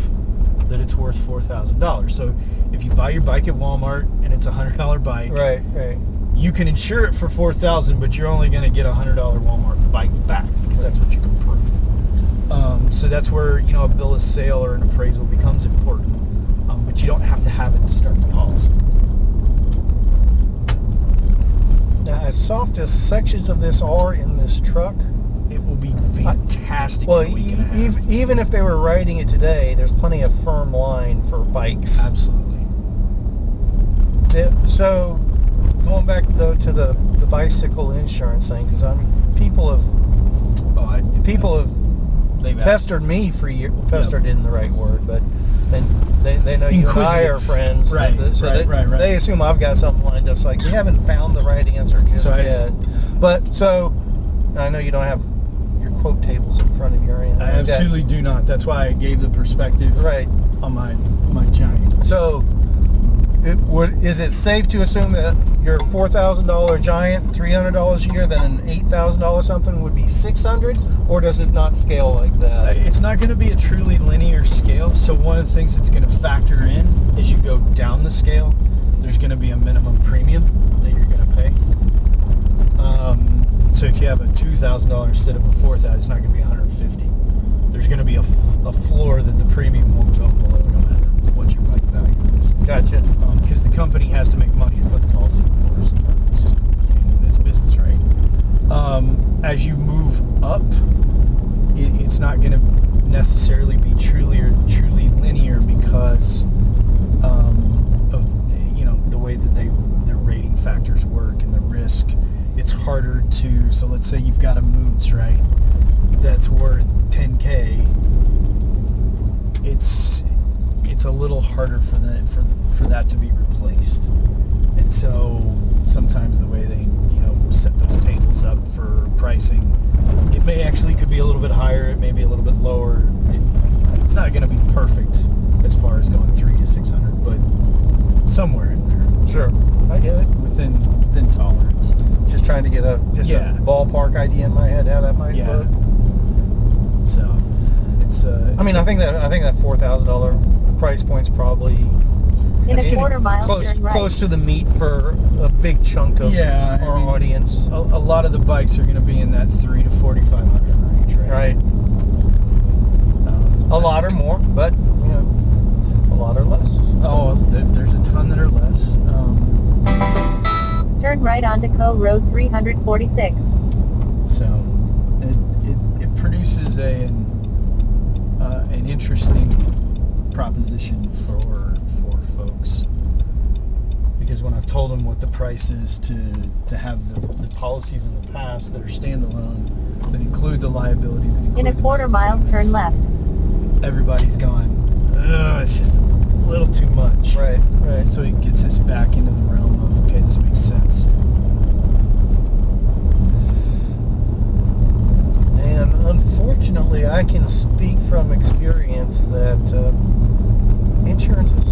that it's worth four thousand dollars. So if you buy your bike at Walmart and it's a hundred dollar bike, Right, right. you can insure it for four thousand, but you're only going to get a hundred dollar Walmart bike back because that's what you can prove. Um, so that's where you know a bill of sale or an appraisal becomes important, um, but you don't have to have it to start the policy. Now, as soft as sections of this are in this truck, It will be fantastic. well, in e- and a half. ev- even if they were riding it today, there's plenty of firm line for bikes. absolutely. So, going back though to the, the bicycle insurance thing, because I mean, people have Oh, I, people have pestered me for years. Pestered isn't the right word, but then they, they know you and I are friends, Right, so, so right, they, right, right. they assume I've got something lined up. It's like we haven't found the right answer just I- yet. But so I know you don't have your quote tables in front of you or anything. I like that. absolutely do not. That's why I gave the perspective right. on my my giant. So, it, would, is it safe to assume that your four thousand dollar giant, three hundred dollars a year, then an eight thousand dollar something would be six hundred, or does it not scale like Uh, that? It's not going to be a truly linear scale. So one of the things that's going to factor in as you go down the scale, there's going to be a minimum premium that you're going to pay. Um, so if you have a two thousand dollars instead of a four thousand, it's not going to be 150. There's going to be a floor that the premium won't go below, no matter what your bike value is. Gotcha. Because the company has to make money to put the policy in force. It's just it's business, right? Um, as you move up, it, it's not going to necessarily be truly or truly linear because um, of you know the way that they their rating factors work and the risk. It's harder to so let's say you've got a Moots right that's worth 10k. It's it's a little harder for that for for that to be replaced, and so sometimes the way they you know set those tables up for pricing, it may actually could be a little bit higher, it may be a little bit lower. It, it's not going to be perfect as far as going three to six hundred, but somewhere in there, Sure. I get it. within within tolerance. Just trying to get a just Yeah. a ballpark idea in my head how that might Yeah. look. So it's. Uh, I mean, it's I think that I think that four thousand dollar price point's probably In a quarter mile, close right. close to the meat for a big chunk of Yeah, I our mean, audience. a, a lot of the bikes are going to be in that three to forty five hundred range, right? Right. Um, A lot or more, but you know, a lot or less. Oh, th- there's a ton that are less. Um, Turn right onto Co Road 346. so it, it, it produces a an, uh, an interesting proposition for for folks because when I've told them what the price is to to have the, the policies in the past that are standalone that include the liability that include In a quarter mile, turn left. everybody's gone. Ugh, it's just a little too much. Right, right. So it gets us back into the realm of okay, this makes sense. And unfortunately, I can speak from experience that uh, insurance is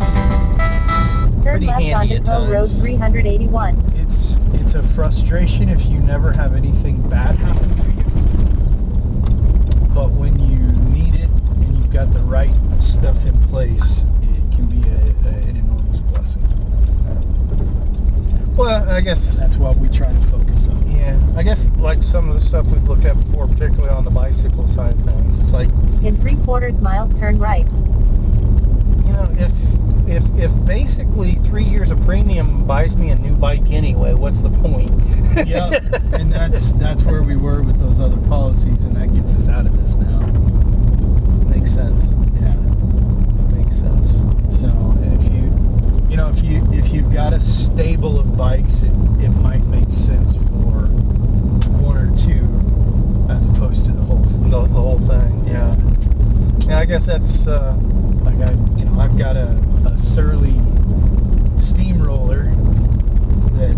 Pretty left handy onto at Co Road 381. It's it's a frustration if you never have anything bad happen to you. But when you need it and you've got the right stuff in place, it can be a, a, an enormous blessing. Well, I guess That's what we try to focus on. yeah. I guess like some of the stuff we've looked at before, particularly on the bicycle side of things, it's like In three quarters mile, turn right. Know if if if basically three years of premium buys me a new bike anyway, what's the point? yeah, and that's that's where we were with those other policies, and that gets us out of this now. makes sense. Yeah. Makes sense. So if you, you know, if you if you've got a stable of bikes, it, it might make sense for one or two as opposed to the whole fleet. The, the whole thing. Yeah. Yeah. I guess that's. Uh, Like I, I've got a, a surly steamroller that,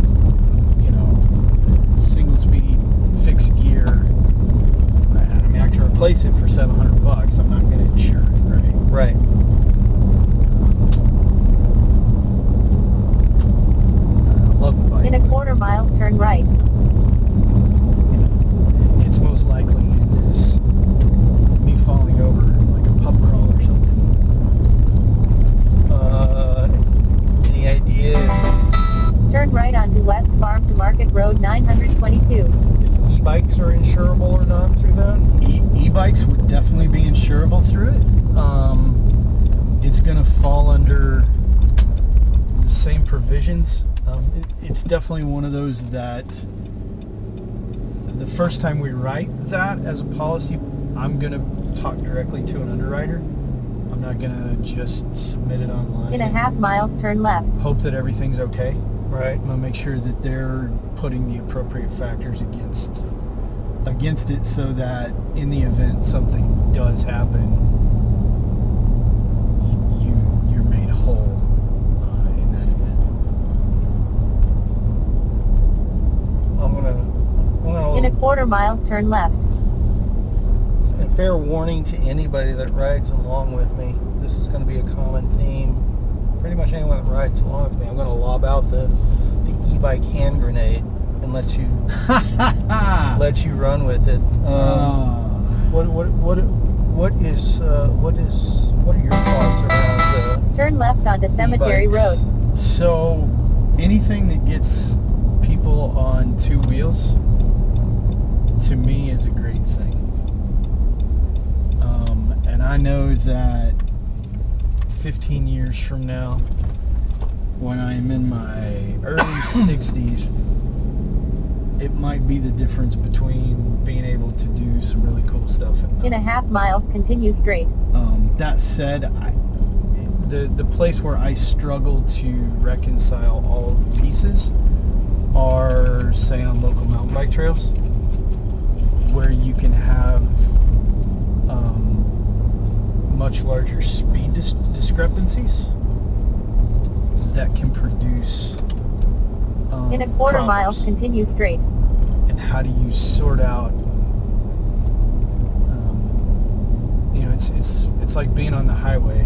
you know, single speed fixed gear. I I mean, I can replace it for seven hundred bucks. I'm not going to insure it, right? right. Love the bike. In a quarter mile, turn right. It's most likely end is me falling over like a pub crawl or something. Uh, any idea Turn right onto West Farm to Market Road 922. if e-bikes are insurable or not through that? E- e-bikes would definitely be insurable through it. Um, it's going to fall under the same provisions. Um, it, it's definitely one of those that the first time we write that as a policy, I'm going to talk directly to an underwriter. I'm not going to just submit it online. In a half mile, turn left. Hope that everything's okay. Right. I'm gonna make sure that they're putting the appropriate factors against against it so that in the event something does happen, you, you you're made whole uh, in that event. I'm gonna. I'm gonna. In a quarter mile, turn left. And fair warning to anybody that rides along with me, this is going to be a common theme. Pretty much anyone that rides along with me, I'm going to lob out the, the e-bike hand grenade and let you let you run with it. Um, Uh, what what what what is uh, what is what are your thoughts around? The Turn left onto Cemetery E-bikes. Road. So, anything that gets people on two wheels, to me, is a great thing. Um, and I know that 15 years from now, when I'm in my early 60s, it might be the difference between being able to do some really cool stuff and In a half mile, continue straight. Um, that said, I, the the place where I struggle to reconcile all the pieces are, say, on local mountain bike trails, where you can have um, much larger speed dis- discrepancies that can produce. Um, In a quarter mile, problems continue straight. and how do you sort out um, you know it's it's it's like being on the highway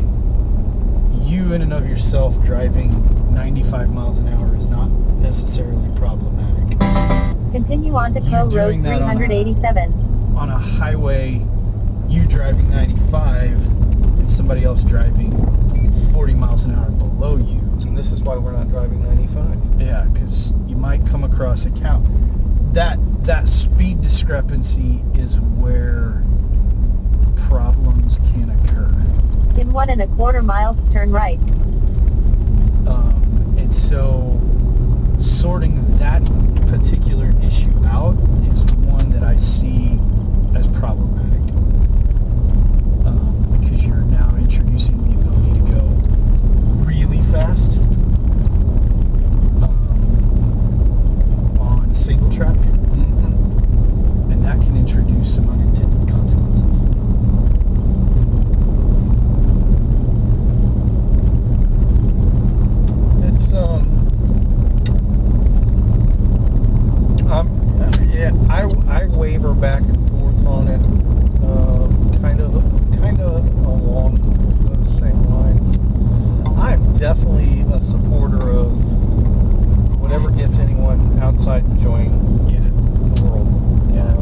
you in and of yourself driving 95 miles an hour is not necessarily problematic Continue on to Co Road doing that on a- 387. on a highway you driving 95 and somebody else driving 40 miles an hour below you And this is why we're not driving 95. Yeah, because you might come across a cow. That that speed discrepancy is where problems can occur. In one and a quarter miles, turn right. Um, and so sorting that particular issue out is one that I see as problematic. Um, because you're now introducing the ability to go really fast um, on single track, Mm-hmm. and that can introduce some unintended consequences. It's um, um, yeah, I I waver back and forth on it, um, kind of kind of along definitely a supporter of whatever gets anyone outside enjoying Yeah. the world. Yeah.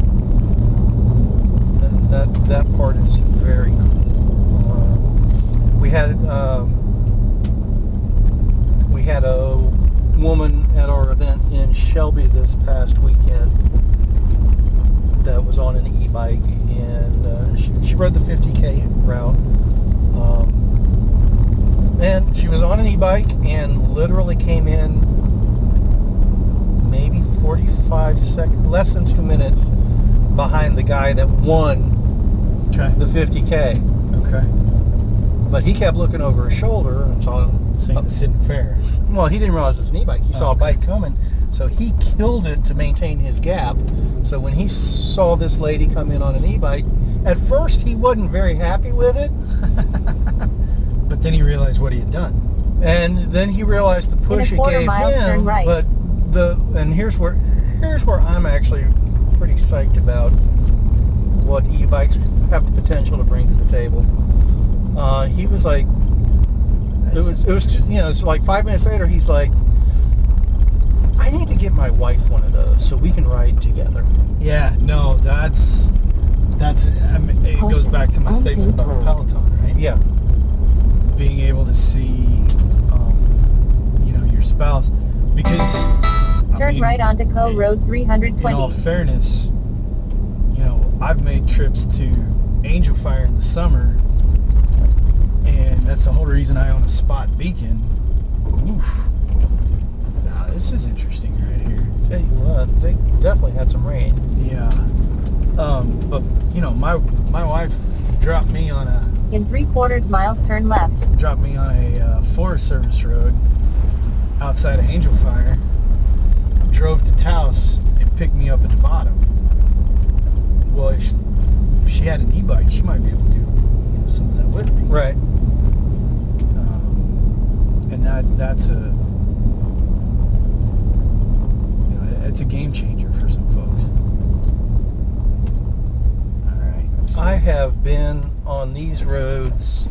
Um, that, that that part is very cool. Um, we had um, we had a woman at our event in Shelby this past weekend that was on an e-bike and uh, she, she rode the 50k route. And she was on an e-bike and literally came in maybe 45 seconds, less than two minutes behind the guy that won Okay. the 50k. Okay. But he kept looking over his shoulder and saw Saying this isn't fair. well, he didn't realize it was an e-bike. He saw a bike coming, so he killed it to maintain his gap. So when he saw this lady come in on an e-bike, at first he wasn't very happy with it, then he realized what he had done. and then he realized the push it gave mile, him. right. But the and here's where here's where I'm actually pretty psyched about what e-bikes have the potential to bring to the table. Uh, he was like, it was it was just you know it's like five minutes later he's like, I need to get my wife one of those so we can ride together. Yeah, no, that's that's. I mean, it goes back to my statement about Peloton, right? Yeah, Being able to see, um, you know, your spouse, because I Turn mean, right onto Co Road 320. In all fairness, you know, I've made trips to Angel Fire in the summer, and that's the whole reason I own a spot beacon. Oof. Now this is interesting right here. tell you what, they definitely had some rain. Yeah. Um, but you know, my my wife dropped me on a In three quarters mile, turn left. dropped me on a uh, Forest Service road outside of Angel Fire. Drove to Taos and picked me up at the bottom. Well, if she, if she had an e-bike, she might be able to do you know, some of that with me. Right. Um, and that that's a you know, it's a game changer for some folks. All right. I have been on these roads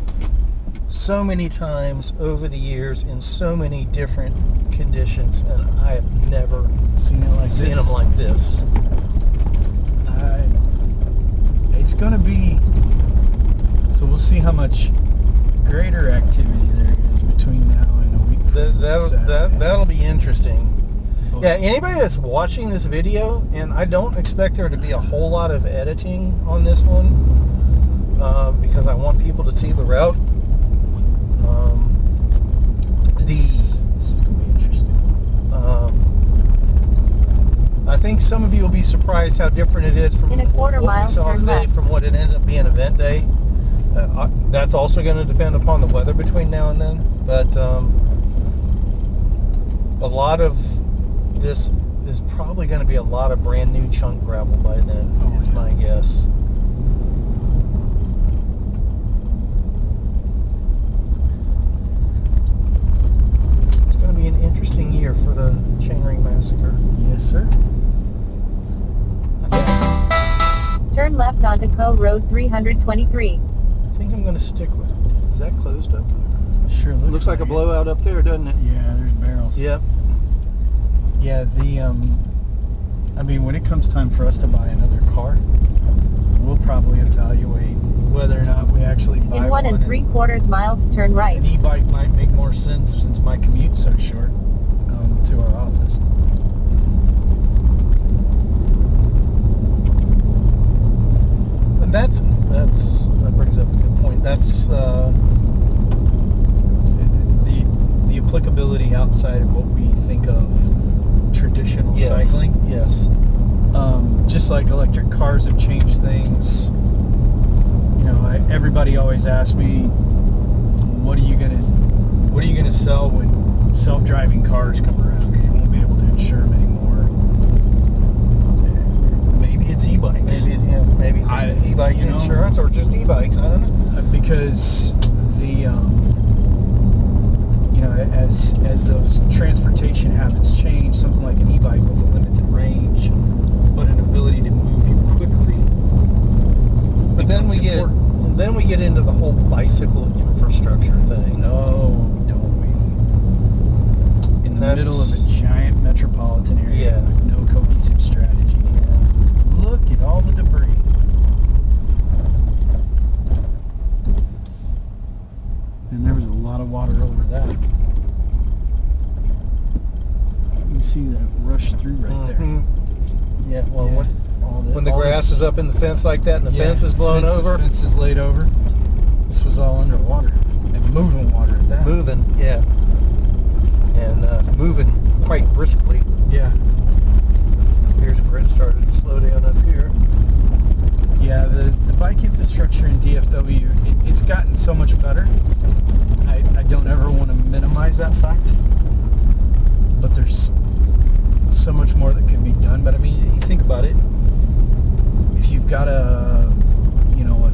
so many times over the years in so many different conditions, and I have never seen it like seen this. them like this. I, it's going to be. So we'll see how much greater activity there is between now and a week. That, that'll, that, that'll be interesting. Yeah, anybody that's watching this video, and I don't expect there to be a whole lot of editing on this one, uh, because I want people to see the route. Um, the This is going to be interesting. um, I think some of you will be surprised how different it is from In a quarter what mile, we saw today left. from what it ends up being event day. Uh, I- that's also going to depend upon the weather between now and then, but um, a lot of this is probably going to be a lot of brand new chunk gravel by then, Oh, is yeah. my guess. It's going to be an interesting year for the Chainring Massacre. Yes, sir. Think, Turn left onto Co Road 323. I think I'm going to stick with it. Is that closed up? Sure looks, Looks like a blowout up there, doesn't it? Yeah, there's barrels. Yep. Yeah, the um, I mean, when it comes time for us to buy another car, we'll probably evaluate whether or not we actually buy In one and and- three quarters miles, turn right. An e-bike might make more sense since my commute's so short um, to our office. And that's that's that brings up a good point. That's uh, The the applicability outside of what we think of traditional yes, cycling. Yes. Um, just like electric cars have changed things. You know, I, everybody always asks me, "What are you gonna, what are you gonna sell when self-driving cars come around? Because you won't be able to insure them anymore." Maybe it's e-bikes. Maybe yeah, maybe it's I- e-bike you know- insurance or just e-bikes. I don't know. Uh, because the um, you know as as those transportation habits change, something like an e-bike with a limited Then we get into the whole bicycle infrastructure thing. Oh, don't we? In the middle of a giant metropolitan area yeah. with no cohesive strategy. Yeah. Look at all the debris. And there was a lot of water over that. You can see that rush through right mm-hmm. there. Yeah, well, yeah. what all when the grass this- is up in the fence like that and the Yeah, fence is blown fence- over, Fence is laid over. This was all underwater and moving water at that. moving, yeah, and uh, moving quite briskly. Yeah. Here's where it started to slow down up here. Yeah, the, the bike infrastructure in DFW, it, it's gotten so much better. I, I don't ever want to minimize that fact. But there's so much more that can be done. But I mean, you think about it. Got a, you know, a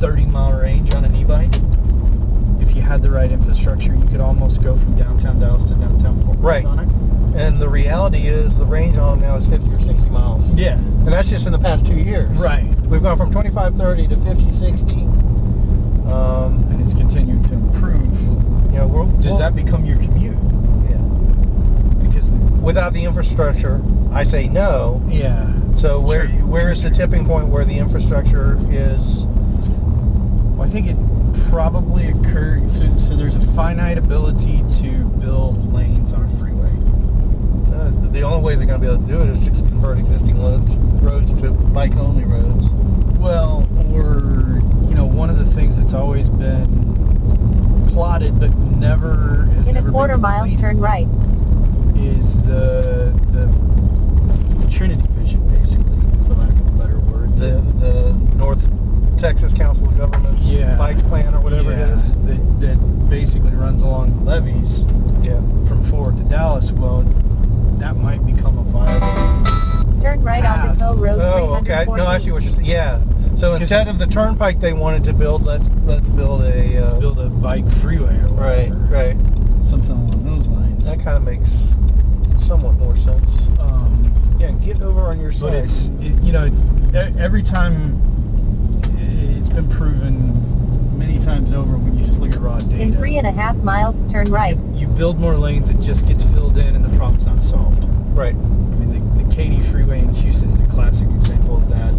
30 mile range on an e-bike, if you had the right infrastructure, you could almost go from downtown Dallas to downtown Fort Worth Right. on it. And the reality is the range on them now is 50 or 60 miles. Yeah. And that's just in the past two years. Right. We've gone from 25, 30 to 50, 60. Um, And it's continuing to improve. you know, we're, Does we'll- that become your commute? Yeah. Because Without the infrastructure, I say no. yeah, So where True, where is the tipping point where the infrastructure is? well, I think it probably occurs. So, so there's a finite ability to build lanes on a freeway. Uh, the only way they're going to be able to do it is just convert existing roads roads to bike only roads. Well, or you know, one of the things that's always been plotted but never has In never a quarter been mile, completed turn right. is the the Trinity Vision, basically, for lack of a better word. The the North Texas Council of Governments Yeah. bike plan or whatever Yeah, it is. that, that basically runs along the levees. Yeah. from Fort to Dallas, well, that might become a viable. Turn right onto Path. Hill Road Oh, okay. No, I see what you're saying. Yeah. So instead of the turnpike they wanted to build, let's let's build a. Uh, Build a bike freeway or right, whatever. right. something along those lines. That kind of makes somewhat more sense. Um, Yeah, get over on your side. but it's it, you know it's, every time it's been proven many times over when you just look at raw data. In three and a half miles, turn right. You build more lanes, it just gets filled in, and the problem's not solved. right. I mean, the, the Katy Freeway in Houston is a classic example of that.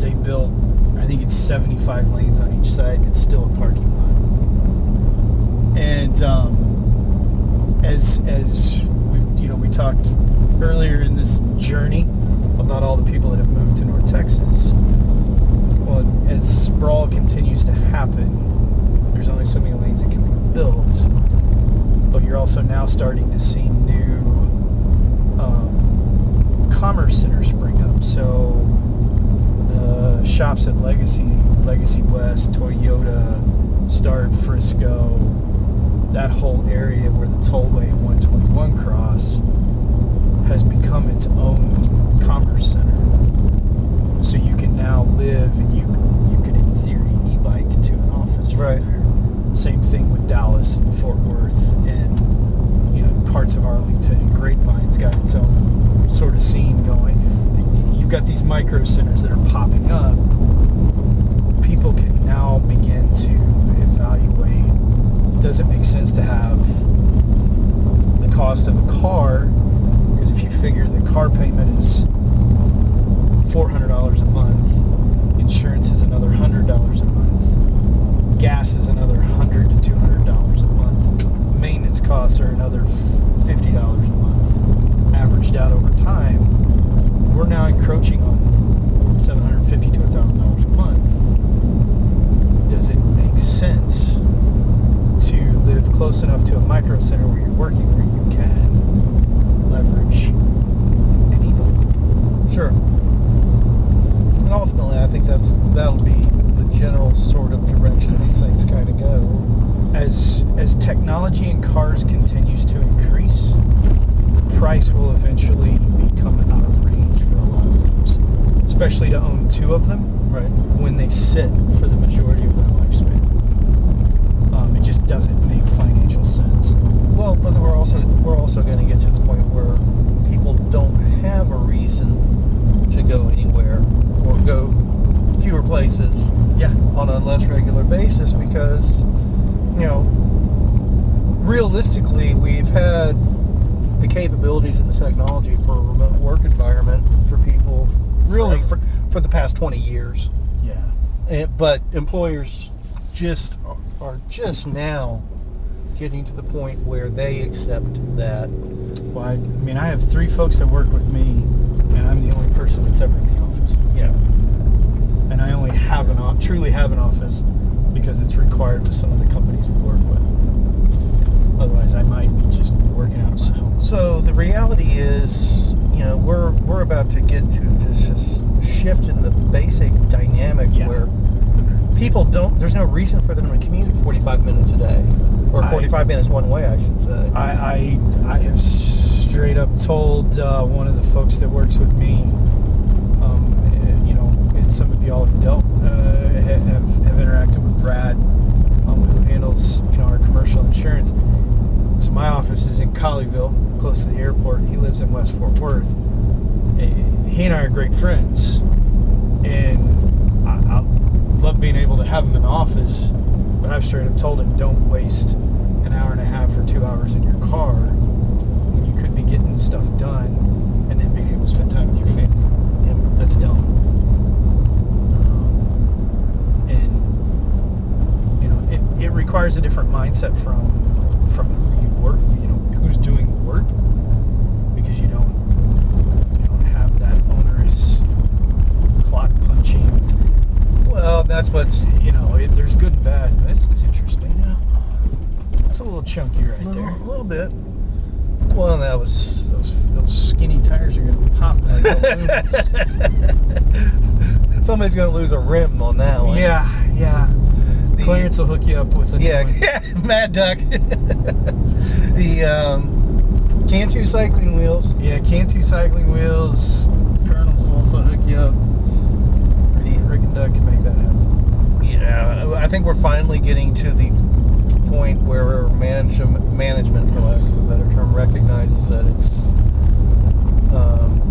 They built, I think it's 75 lanes on each side, and it's still a parking lot. And um, as as we you know we talked earlier in this journey about all the people that have moved to North Texas. Well, as sprawl continues to happen, there's only so many lanes that can be built. But you're also now starting to see new um, commerce centers spring up. So the shops at Legacy, Legacy West, Toyota, Star, Frisco, that whole area where the tollway and 121 cross has become its own commerce center. So you can now live and you you could in theory e-bike to an office Right. there. Same thing with Dallas and Fort Worth and you know parts of Arlington and Grapevine's got its own sort of scene going. You've got these micro centers that are popping up. People can now begin to evaluate does it make sense to have the cost of a car because if you figure the car payment is $400 a month, insurance is another $100 a month, gas is another $100 to $200 a month, maintenance costs are another $50 a month. Averaged out over time, we're now encroaching on $750 to $1,000 a month. Does it make sense to live close enough to a micro center where you're working where you can leverage an e-bike? Sure. And ultimately, I think that's that'll be the general sort of direction these things kind of go. as as technology in cars continues to increase, the price will eventually become out of range for a lot of things, especially to own two of them Right. when they sit for the majority of their lifespan. Um, it just doesn't make financial sense. Well, but we're also we're also going to get to the point where people don't have a reason to go anywhere or go fewer places Yeah, on a less regular basis because you know realistically we've had the capabilities and the technology for a remote work environment for people really for, for the past 20 years yeah, Eh, but employers just are just now getting to the point where they accept that? Well, I, I mean, I have three folks that work with me, and I'm the only person that's ever in the office. Yeah. And I only have an truly have an office because it's required with some of the companies we work with. Otherwise, I might be just working out of my house. So the reality is, you know, we're we're about to get to this just shift in the basic dynamic Yeah. where people don't. There's no reason for them to commute 45 minutes a day, or I- 45 minutes one way, I should say. I, I, I have straight up told uh, one of the folks that works with me, um, eh, you know, and some of y'all have dealt, uh, have, have interacted with Brad, um, who handles, you know, our commercial insurance. So my office is in Colleyville, close to the airport. He lives in West Fort Worth. Eh, He and I are great friends, and I, I love being able to have him in the office. But I've straight up told him, don't waste an hour and a half or two hours in your car when you could be getting stuff done and then being able to spend time with your family. Yep. That's dumb. Um, and you know, it, it requires a different mindset from from who you work, you know, who's doing the work, because you don't you don't have that onerous clock punching. Well, that's what's You know, it, there's good and bad. This is interesting. It's a little chunky right a there. A little bit. Well, that was. Those those skinny tires are gonna pop like. Somebody's gonna lose a rim on that one. yeah, yeah. The- Clarence will hook you up with a Yeah, yeah, Mad Duck. the um, Cantu cycling wheels. Yeah, Cantu cycling wheels. Colonels will also hook you up. And Doug can make that happen. Yeah, I think we're finally getting to the point where management, management, for lack of a better term, recognizes that it's um,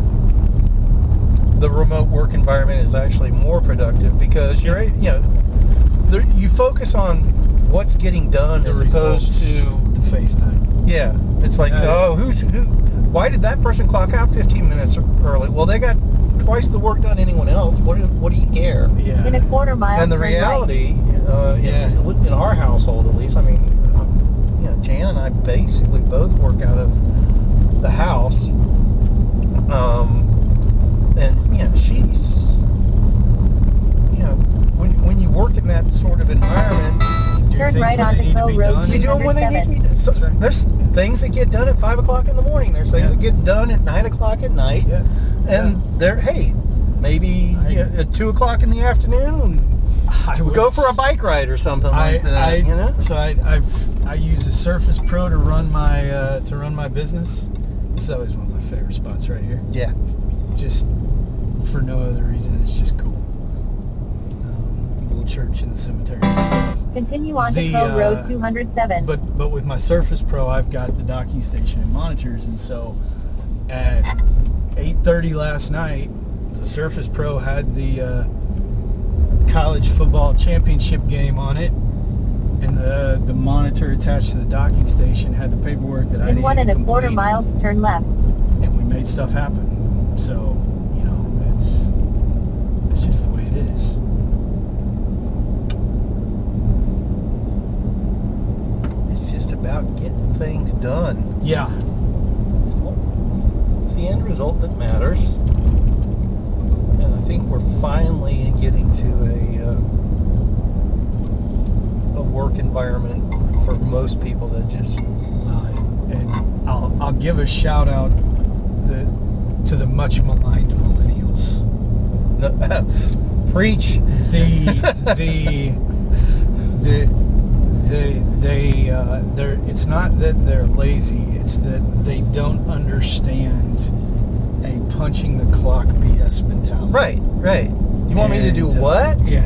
the remote work environment is actually more productive because you're, you know, there, you focus on what's getting done The as opposed to The face FaceTime. Yeah, it's like, Yeah. oh, who's who? Why did that person clock out 15 minutes early? Well, they got twice the work done anyone else. What do, what do you care? Yeah. In a quarter mile, And the turn right. reality, uh, Yeah. in, in our household at least, I mean, you know, Jan and I basically both work out of the house. Um, and you know, she's, you know, when when you work in that sort of environment, Do Turn right when onto they need to Hill Road you do them when they need to. So, There's things that get done at five o'clock in the morning. There's things Yeah. that get done at nine o'clock at night. Yeah. And they're hey, maybe I- at two o'clock in the afternoon, I we go for a bike ride or something I, like that. I, you know. So I, I've, I use a Surface Pro to run my uh, to run my business. This is always one of my favorite spots right here. Yeah. Just for no other reason, it's just cool. Church in the cemetery and stuff. Continue on to The, Hill uh, Road 207. But but with my Surface Pro, I've got the docking station and monitors, and so at 8:30 last night, the Surface Pro had the uh, college football championship game on it, and the the monitor attached to the docking station had the paperwork that I In needed one and to a quarter miles, turn left. and we made stuff happen. So you know, it's it's just the way it is. It's just about getting things done. Yeah, It's, it's the end result that matters. And I think we're finally getting to a uh, a work environment for most people that just Uh, and I'll, I'll give a shout out the, to the much maligned millennials. preach. The the the they they uh, they're it's not that they're lazy. It's that they don't understand a punching the clock BS mentality. Right, right. You want me to do And, uh, what? Yeah,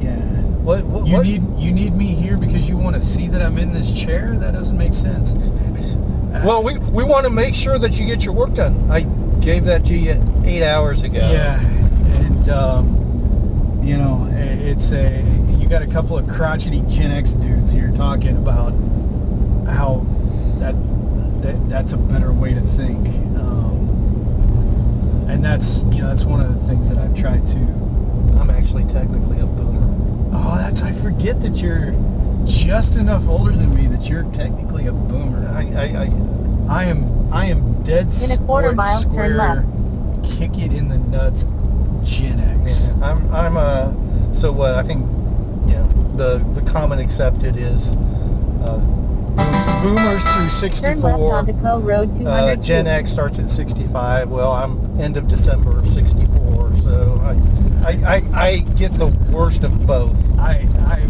yeah. What? what, You what? need you need me here because you want to see that I'm in this chair. That doesn't make sense. Uh, Well, we, we want to make sure that you get your work done. I gave that to you eight hours ago. Yeah, and um, you know, it's a got a couple of crotchety Gen X dudes here talking about how that that that's a better way to think, um, and that's you know that's one of the things that I've tried to. I'm actually technically a boomer. Oh, that's I forget that you're just enough older than me that you're technically a boomer. I, I, I I am I am dead In a quarter squ- mile, turn left. Kick it in the nuts, Gen X. Yeah, I'm I'm uh so what I think you know the the common accepted is uh, boomers through Turn left 64 onto Co Road 200. uh, Gen X starts at 65 well I'm end of December of 64 so I I, I, I get the worst of both I I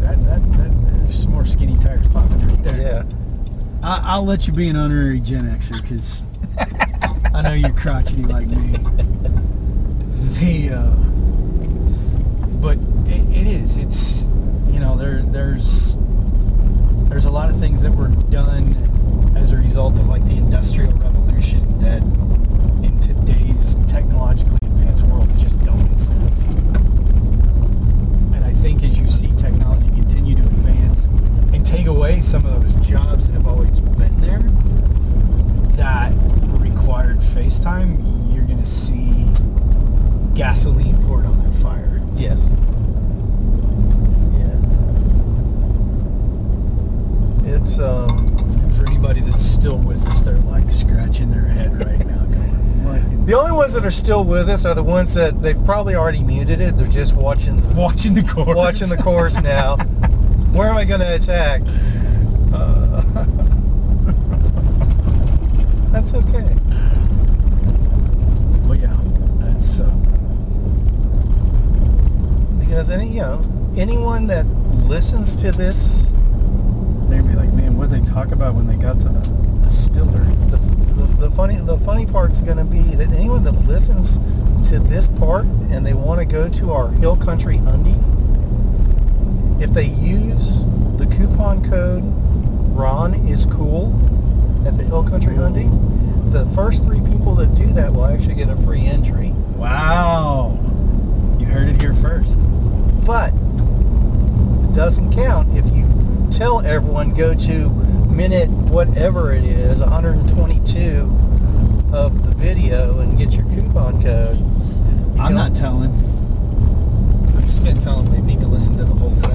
that, that, that there's some more skinny tires popping right there. yeah I, I'll let you be an honorary Gen Xer because I know you're crotchety like me. The uh, but it, it is. It's you know there there's there's a lot of things that were done as a result of like the industrial revolution that in today's technologically advanced world just don't make sense. And I think as you see technology continue to advance and take away some of those jobs that have always been there that required FaceTime, you're going to see gasoline poured on that fire. yes it's um for anybody that's still with us, they're like scratching their head right now going, what? the only ones that are still with us are the ones that they've probably already muted it they're just watching the, Watching the course. watching the course now where am I going to attack Uh, that's okay but yeah, that's uh, because any you know anyone that listens to this they'd be like, man, what did they talk about when they got to the distillery? the, the, the funny the funny part's going to be that anyone that listens to this part and they want to go to our hill country Hundy if they use the coupon code ron is cool at the hill country Hundy the first three people that do that will actually get a free entry Wow, you heard it here first. but it doesn't count if you tell everyone go to minute whatever it is 122 of the video and get your coupon code You I'm not telling. I'm just gonna tell them they need to listen to the whole thing.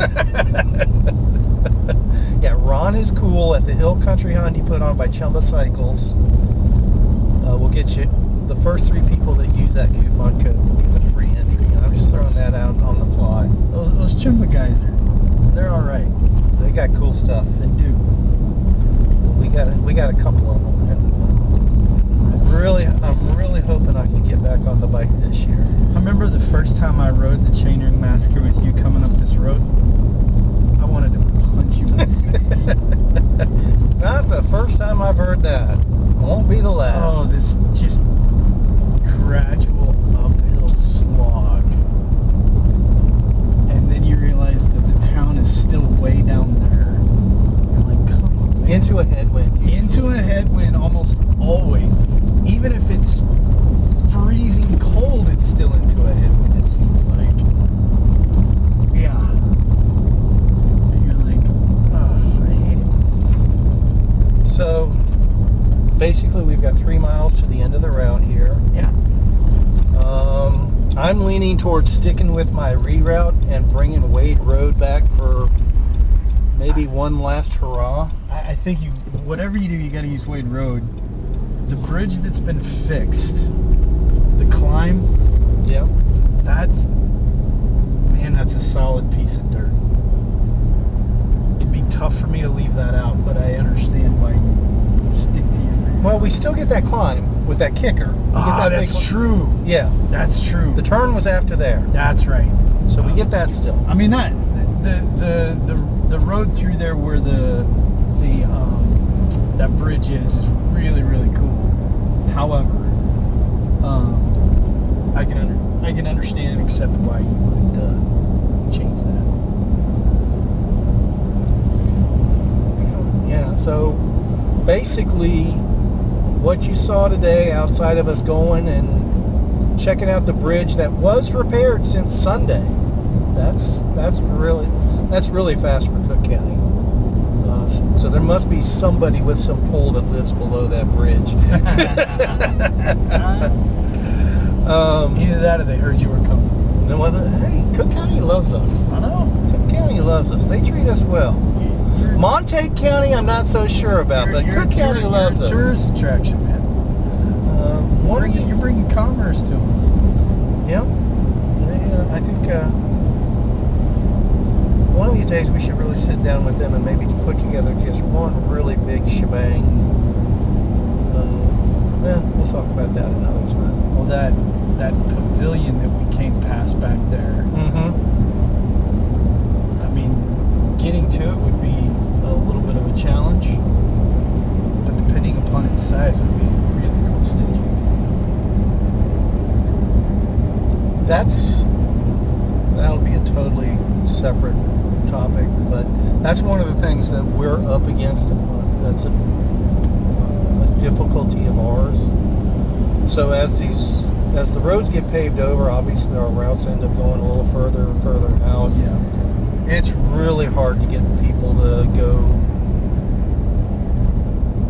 yeah ron is cool at the hill country Hundy put on by chumba cycles uh, we'll get you the first three people that use that coupon code will get the free entry and i'm just throwing that out on the fly those, those Chumba guys are, they're all right. They got cool stuff They do. we got a, we got a couple of them and I'm really I'm really hoping I can get back on the bike this year. I remember the first time I rode the Chainring Massacre with you coming up this road. I wanted to punch you in the face. Not the first time I've heard that. Won't be the last. Oh, this just gradual uphill slog. And then you realize that the town is still way down there. You're like, come on, man. Into a headwind. into a headwind almost always. Even if it's freezing cold, it's still into a headwind, it seems like. Yeah. And you're like, oh, I hate it. So basically we've got three miles to the end of the route here. Yeah. Um, I'm leaning towards sticking with my reroute and bringing Wade Road back for maybe one last hurrah. I, I think you, whatever you do, you got to use Wade Road. The bridge that's been fixed, the climb, Yeah. that's, man, that's a solid piece of dirt. It'd be tough for me to leave that out, but I understand why you stick to your man. Well, we still get that climb with that kicker. We ah, that that's true. Yeah. That's true. The turn was after there. That's right. So we get that still. I mean that the the the the road through there where the the um, that bridge is is really really cool. However, um, I can under, I can understand and accept why you would uh, change that. Yeah, so basically what you saw today outside of us going and checking out the bridge that was repaired since Sunday. That's that's really that's really fast for Cooke County. Uh, s- so there must be somebody with some pull that lives below that bridge. um, Either that or they heard you were coming. then whether, hey, Cooke County loves us. I know. Cooke County loves us. They treat us well. You're- Montague County, I'm not so sure about, you're- but you're Cooke County tour- loves us. a tourist attraction, man. Uh, You're bringing, you're bringing commerce to them. Yep. They, uh, I think uh, one of these days we should really sit down with them and maybe put together just one really big shebang. Uh, yeah, we'll talk about that another time. Well, that that pavilion that we came past back there. Mm-hmm. I mean, getting to it would be a little bit of a challenge, but depending upon its size, would be really cool staging. That's that'll be a totally separate topic, but that's one of the things that we're up against. uh, That's a, a difficulty of ours. So as these as the roads get paved over, obviously our routes end up going a little further and further out. Yeah. It's really hard to get people to go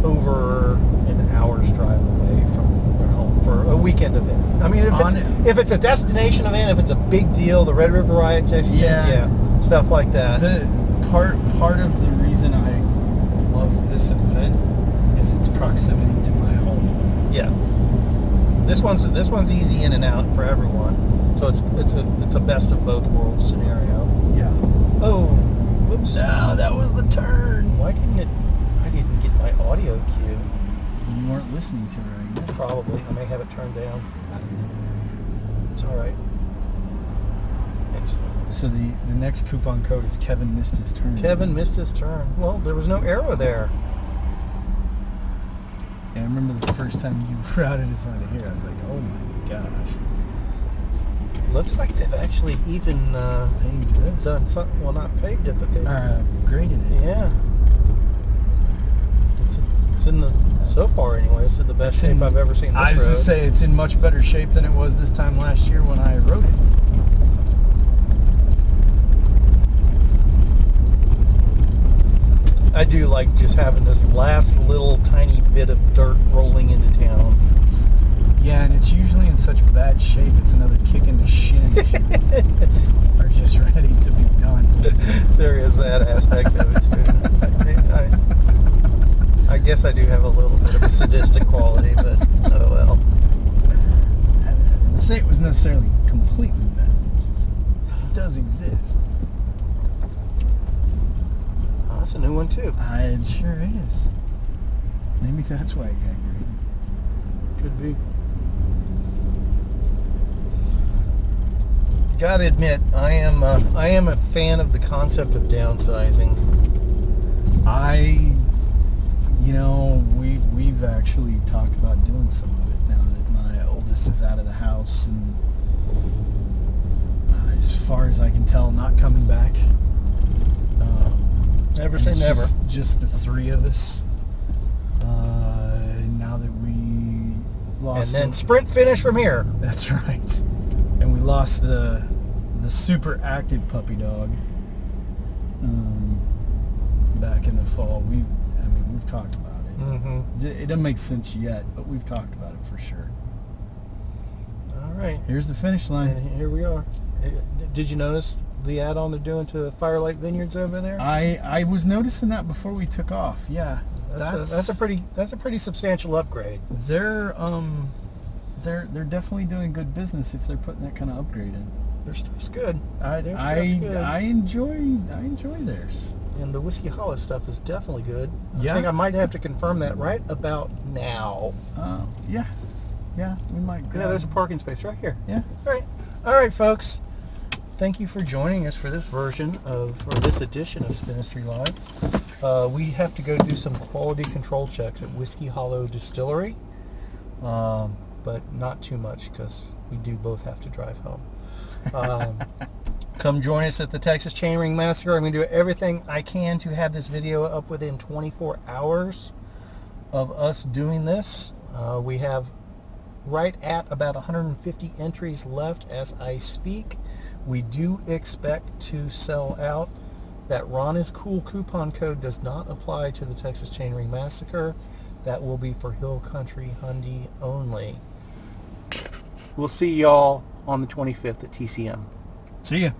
over an hour's drive away from their home for a weekend event. I mean, if it's if it's a destination event, if it's a big deal, the Red River Riot, Texas, Yeah. yeah, stuff like that. The part part of the reason I love this event is its proximity to my home. yeah, this one's this one's easy in and out for everyone, so it's it's a it's a best of both worlds scenario. Yeah. Oh, whoops! No, that was the turn. Why didn't it? I didn't get my audio cue. You weren't listening to her, I guess. Probably. I may have it turned down. It's all right. So the, the next coupon code is Kevin missed his turn. Kevin missed his turn. Well, there was no arrow there. Yeah, I remember the first time you routed us out of here. I was like, oh my gosh. Looks like they've actually even uh, Paved this. done something. Well, not paved it, but they've Uh, graded it. yeah. It's, it's in the so far anyway. It's in the best It's shape in- I've ever seen this I was road. to say it's in much better shape than it was this time last year when I wrote it. I do like just having this last little tiny bit of dirt rolling into town. Yeah, and it's usually in such bad shape. It's another kick in the shin. Are just ready to be done. there is that aspect of it too. I, I, I guess I do have a little bit of a sadistic quality, but oh well. I didn't say it was necessarily completely bad. It, just, it does exist. That's a new one too. I, it sure is. Maybe that's why it got graded. Could be. Gotta admit, I am uh, I am a fan of the concept of downsizing. I, you know, we we've actually talked about doing some of it now that my oldest is out of the house and, uh, as far as I can tell, not coming back. Um, Never and say never. Just, just the three of us. Uh, now that we lost, And then the- sprint finish from here. that's right. And we lost the the super active puppy dog um, back in the fall. We, I mean, we've talked about it. Mm-hmm. It doesn't make sense yet, but we've talked about it for sure. All right. Here's the finish line. And here we are. Did you notice the add-on they're doing to the Firelight Vineyards over there? I I was noticing that before we took off. Yeah, That's, a, that's a pretty that's a pretty substantial upgrade. They're um, they're they're definitely doing good business if they're putting that kind of upgrade in. Their stuff's good. I Their stuff's I, good. I enjoy I enjoy theirs. And the Whiskey Hollow stuff is definitely good. Yeah. I think I might have to confirm that right about now. Uh, yeah, yeah, we might. Yeah, there's a parking space right here. Yeah. All right. All right, folks. Thank you for joining us for this version of, or this edition of Spinistry Live. Uh, we have to go do some quality control checks at Whiskey Hollow Distillery, um, but not too much because we do both have to drive home. Um, come join us at the Texas Chainring Massacre. I'm going to do everything I can to have this video up within 24 hours of us doing this. Uh, we have right at about 150 entries left as I speak. We do expect to sell out. That Ron is Cool coupon code does not apply to the Texas Chainring Massacre. That will be for Hill Country Hundy only. We'll see y'all on the 25th at TCM. See ya.